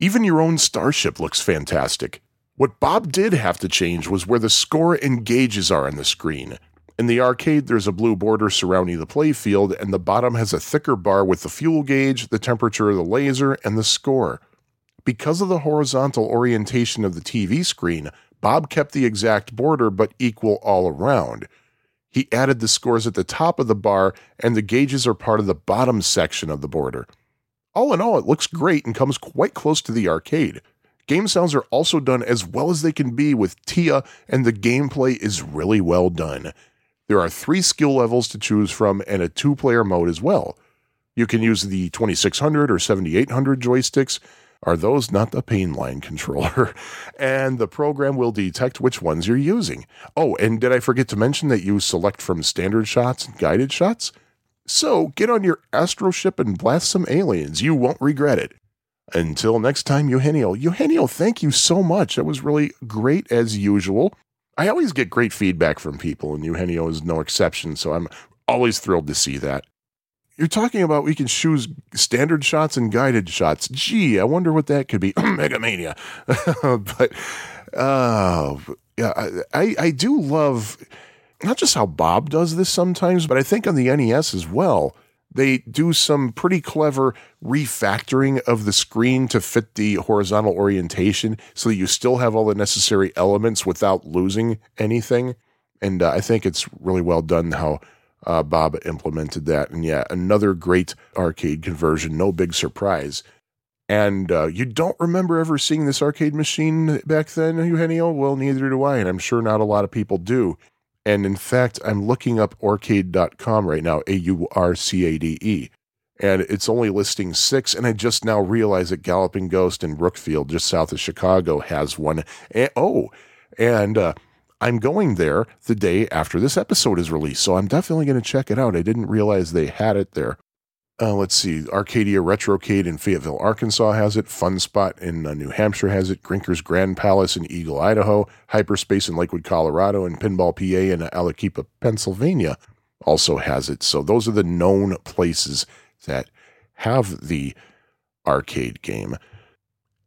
Even your own starship looks fantastic. What Bob did have to change was where the score and gauges are on the screen. In the arcade, there's a blue border surrounding the playfield, and the bottom has a thicker bar with the fuel gauge, the temperature of the laser, and the score. Because of the horizontal orientation of the TV screen, Bob kept the exact border but equal all around. He added the scores at the top of the bar, and the gauges are part of the bottom section of the border. All in all, it looks great and comes quite close to the arcade. Game sounds are also done as well as they can be with TIA, and the gameplay is really well done. There are three skill levels to choose from and a two player mode as well. You can use the 2600 or 7800 joysticks. Are those not the pain line controller? and the program will detect which ones you're using. Oh, and did I forget to mention that you select from standard shots and guided shots? So get on your astro ship and blast some aliens. You won't regret it. Until next time, Eugenio. Eugenio, thank you so much. That was really great as usual. I always get great feedback from people, and Eugenio is no exception, so I'm always thrilled to see that. You're talking about we can choose standard shots and guided shots. Gee, I wonder what that could be. Megamania. but uh, yeah, I, I do love not just how Bob does this sometimes, but I think on the NES as well they do some pretty clever refactoring of the screen to fit the horizontal orientation so that you still have all the necessary elements without losing anything. And uh, I think it's really well done how uh, Bob implemented that. And yeah, another great arcade conversion, no big surprise. And uh, you don't remember ever seeing this arcade machine back then, Eugenio? Well, neither do I, and I'm sure not a lot of people do. And in fact, I'm looking up aurcade.com right now, A U R C A D E. And it's only listing six. And I just now realized that Galloping Ghost in Brookfield, just south of Chicago, has one. And, oh, and uh, I'm going there the day after this episode is released. So I'm definitely going to check it out. I didn't realize they had it there. Uh, let's see. Arcadia Retrocade in Fayetteville, Arkansas has it. Fun Spot in uh, New Hampshire has it. Grinker's Grand Palace in Eagle, Idaho. Hyperspace in Lakewood, Colorado. And Pinball PA in Aliquippa, Pennsylvania also has it. So those are the known places that have the arcade game.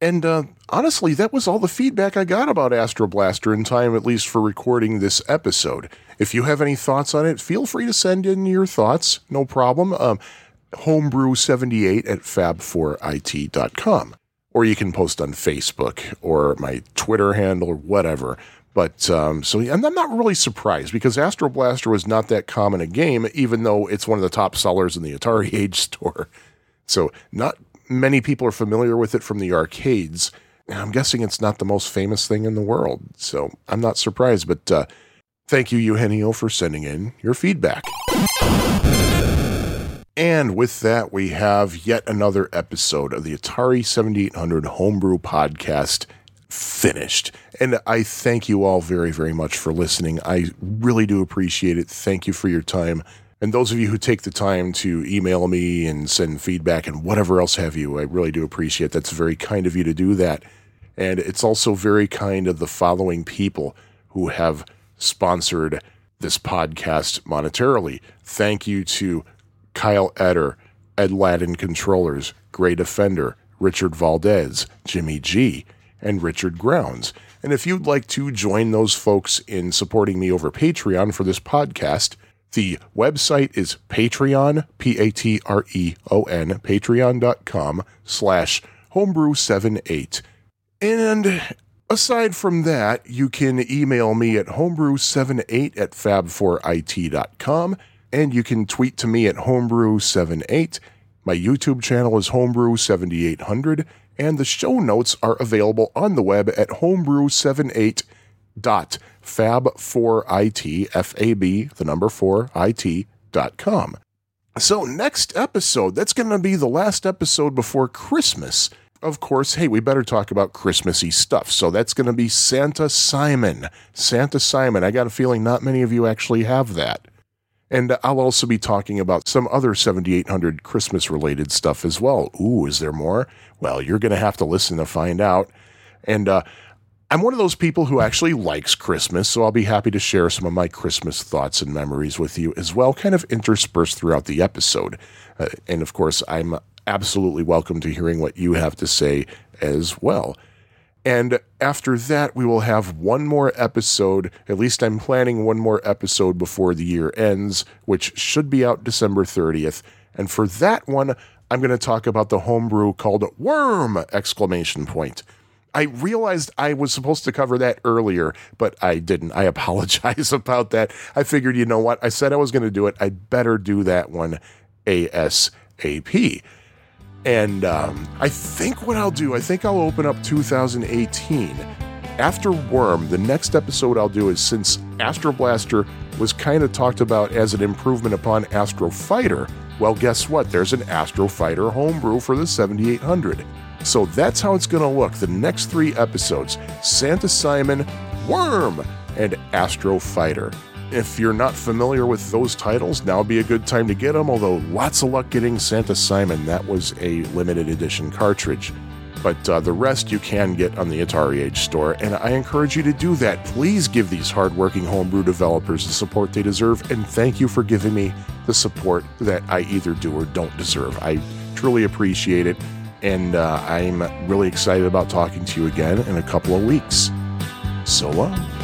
And uh, honestly, that was all the feedback I got about Astro Blaster in time, at least for recording this episode. If you have any thoughts on it, feel free to send in your thoughts. No problem. Um, homebrew78 at fab4it.com. Or you can post on Facebook or my Twitter handle or whatever. But um, so and I'm not really surprised because Astro Blaster was not that common a game, even though it's one of the top sellers in the Atari Age store. So not many people are familiar with it from the arcades. I'm guessing it's not the most famous thing in the world. So I'm not surprised. But uh, thank you, Eugenio, for sending in your feedback. And with that, we have yet another episode of the Atari 7800 Homebrew Podcast finished. And I thank you all very, very much for listening. I really do appreciate it. Thank you for your time. And those of you who take the time to email me and send feedback and whatever else have you, I really do appreciate That's very kind of you to do that. And it's also very kind of the following people who have sponsored this podcast monetarily. Thank you to Kyle Eder, Ed Ladin Controllers, Great Offender, Richard Valdez, Jimmy G, and Richard Grounds. And if you'd like to join those folks in supporting me over Patreon for this podcast, the website is Patreon, P-A-T-R-E-O-N, patreon.com slash homebrew78. And aside from that, you can email me at homebrew78 at fab4it.com and you can tweet to me at homebrew78. My YouTube channel is homebrew7800 and the show notes are available on the web at homebrew78.fab4it, F-A-B, the number 4, it.com. So next episode, that's going to be the last episode before Christmas of course, hey, we better talk about Christmassy stuff. So that's going to be Santa Simon. Santa Simon. I got a feeling not many of you actually have that. And I'll also be talking about some other 7800 Christmas related stuff as well. Ooh, is there more? Well, you're going to have to listen to find out. And uh, I'm one of those people who actually likes Christmas, so I'll be happy to share some of my Christmas thoughts and memories with you as well, kind of interspersed throughout the episode. Uh, and of course, I'm absolutely welcome to hearing what you have to say as well. And after that, we will have one more episode. At least I'm planning one more episode before the year ends, which should be out December 30th. And for that one, I'm going to talk about the homebrew called Worm! Exclamation point. I realized I was supposed to cover that earlier, but I didn't. I apologize about that. I figured, you know what? I said I was going to do it. I'd better do that one ASAP. And um, I think what I'll do, I think I'll open up 2018. After Worm, the next episode I'll do is since Astro Blaster was kind of talked about as an improvement upon Astro Fighter, well, guess what? There's an Astro Fighter homebrew for the 7800. So that's how it's going to look. The next three episodes Santa Simon, Worm, and Astro Fighter. If you're not familiar with those titles, now would be a good time to get them, although lots of luck getting Santa Simon. That was a limited edition cartridge. But uh, the rest you can get on the Atari Age store, and I encourage you to do that. Please give these hardworking homebrew developers the support they deserve, and thank you for giving me the support that I either do or don't deserve. I truly appreciate it, and uh, I'm really excited about talking to you again in a couple of weeks. So long.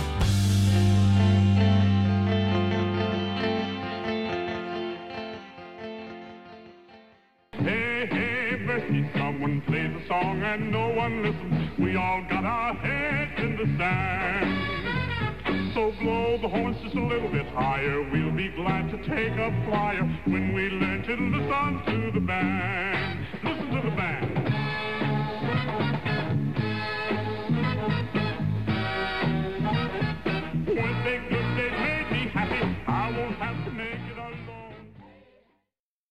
All got our heads in the sand. So blow the horns just a little bit higher. We'll be glad to take a flyer when we learn to listen to the band. Listen to the band.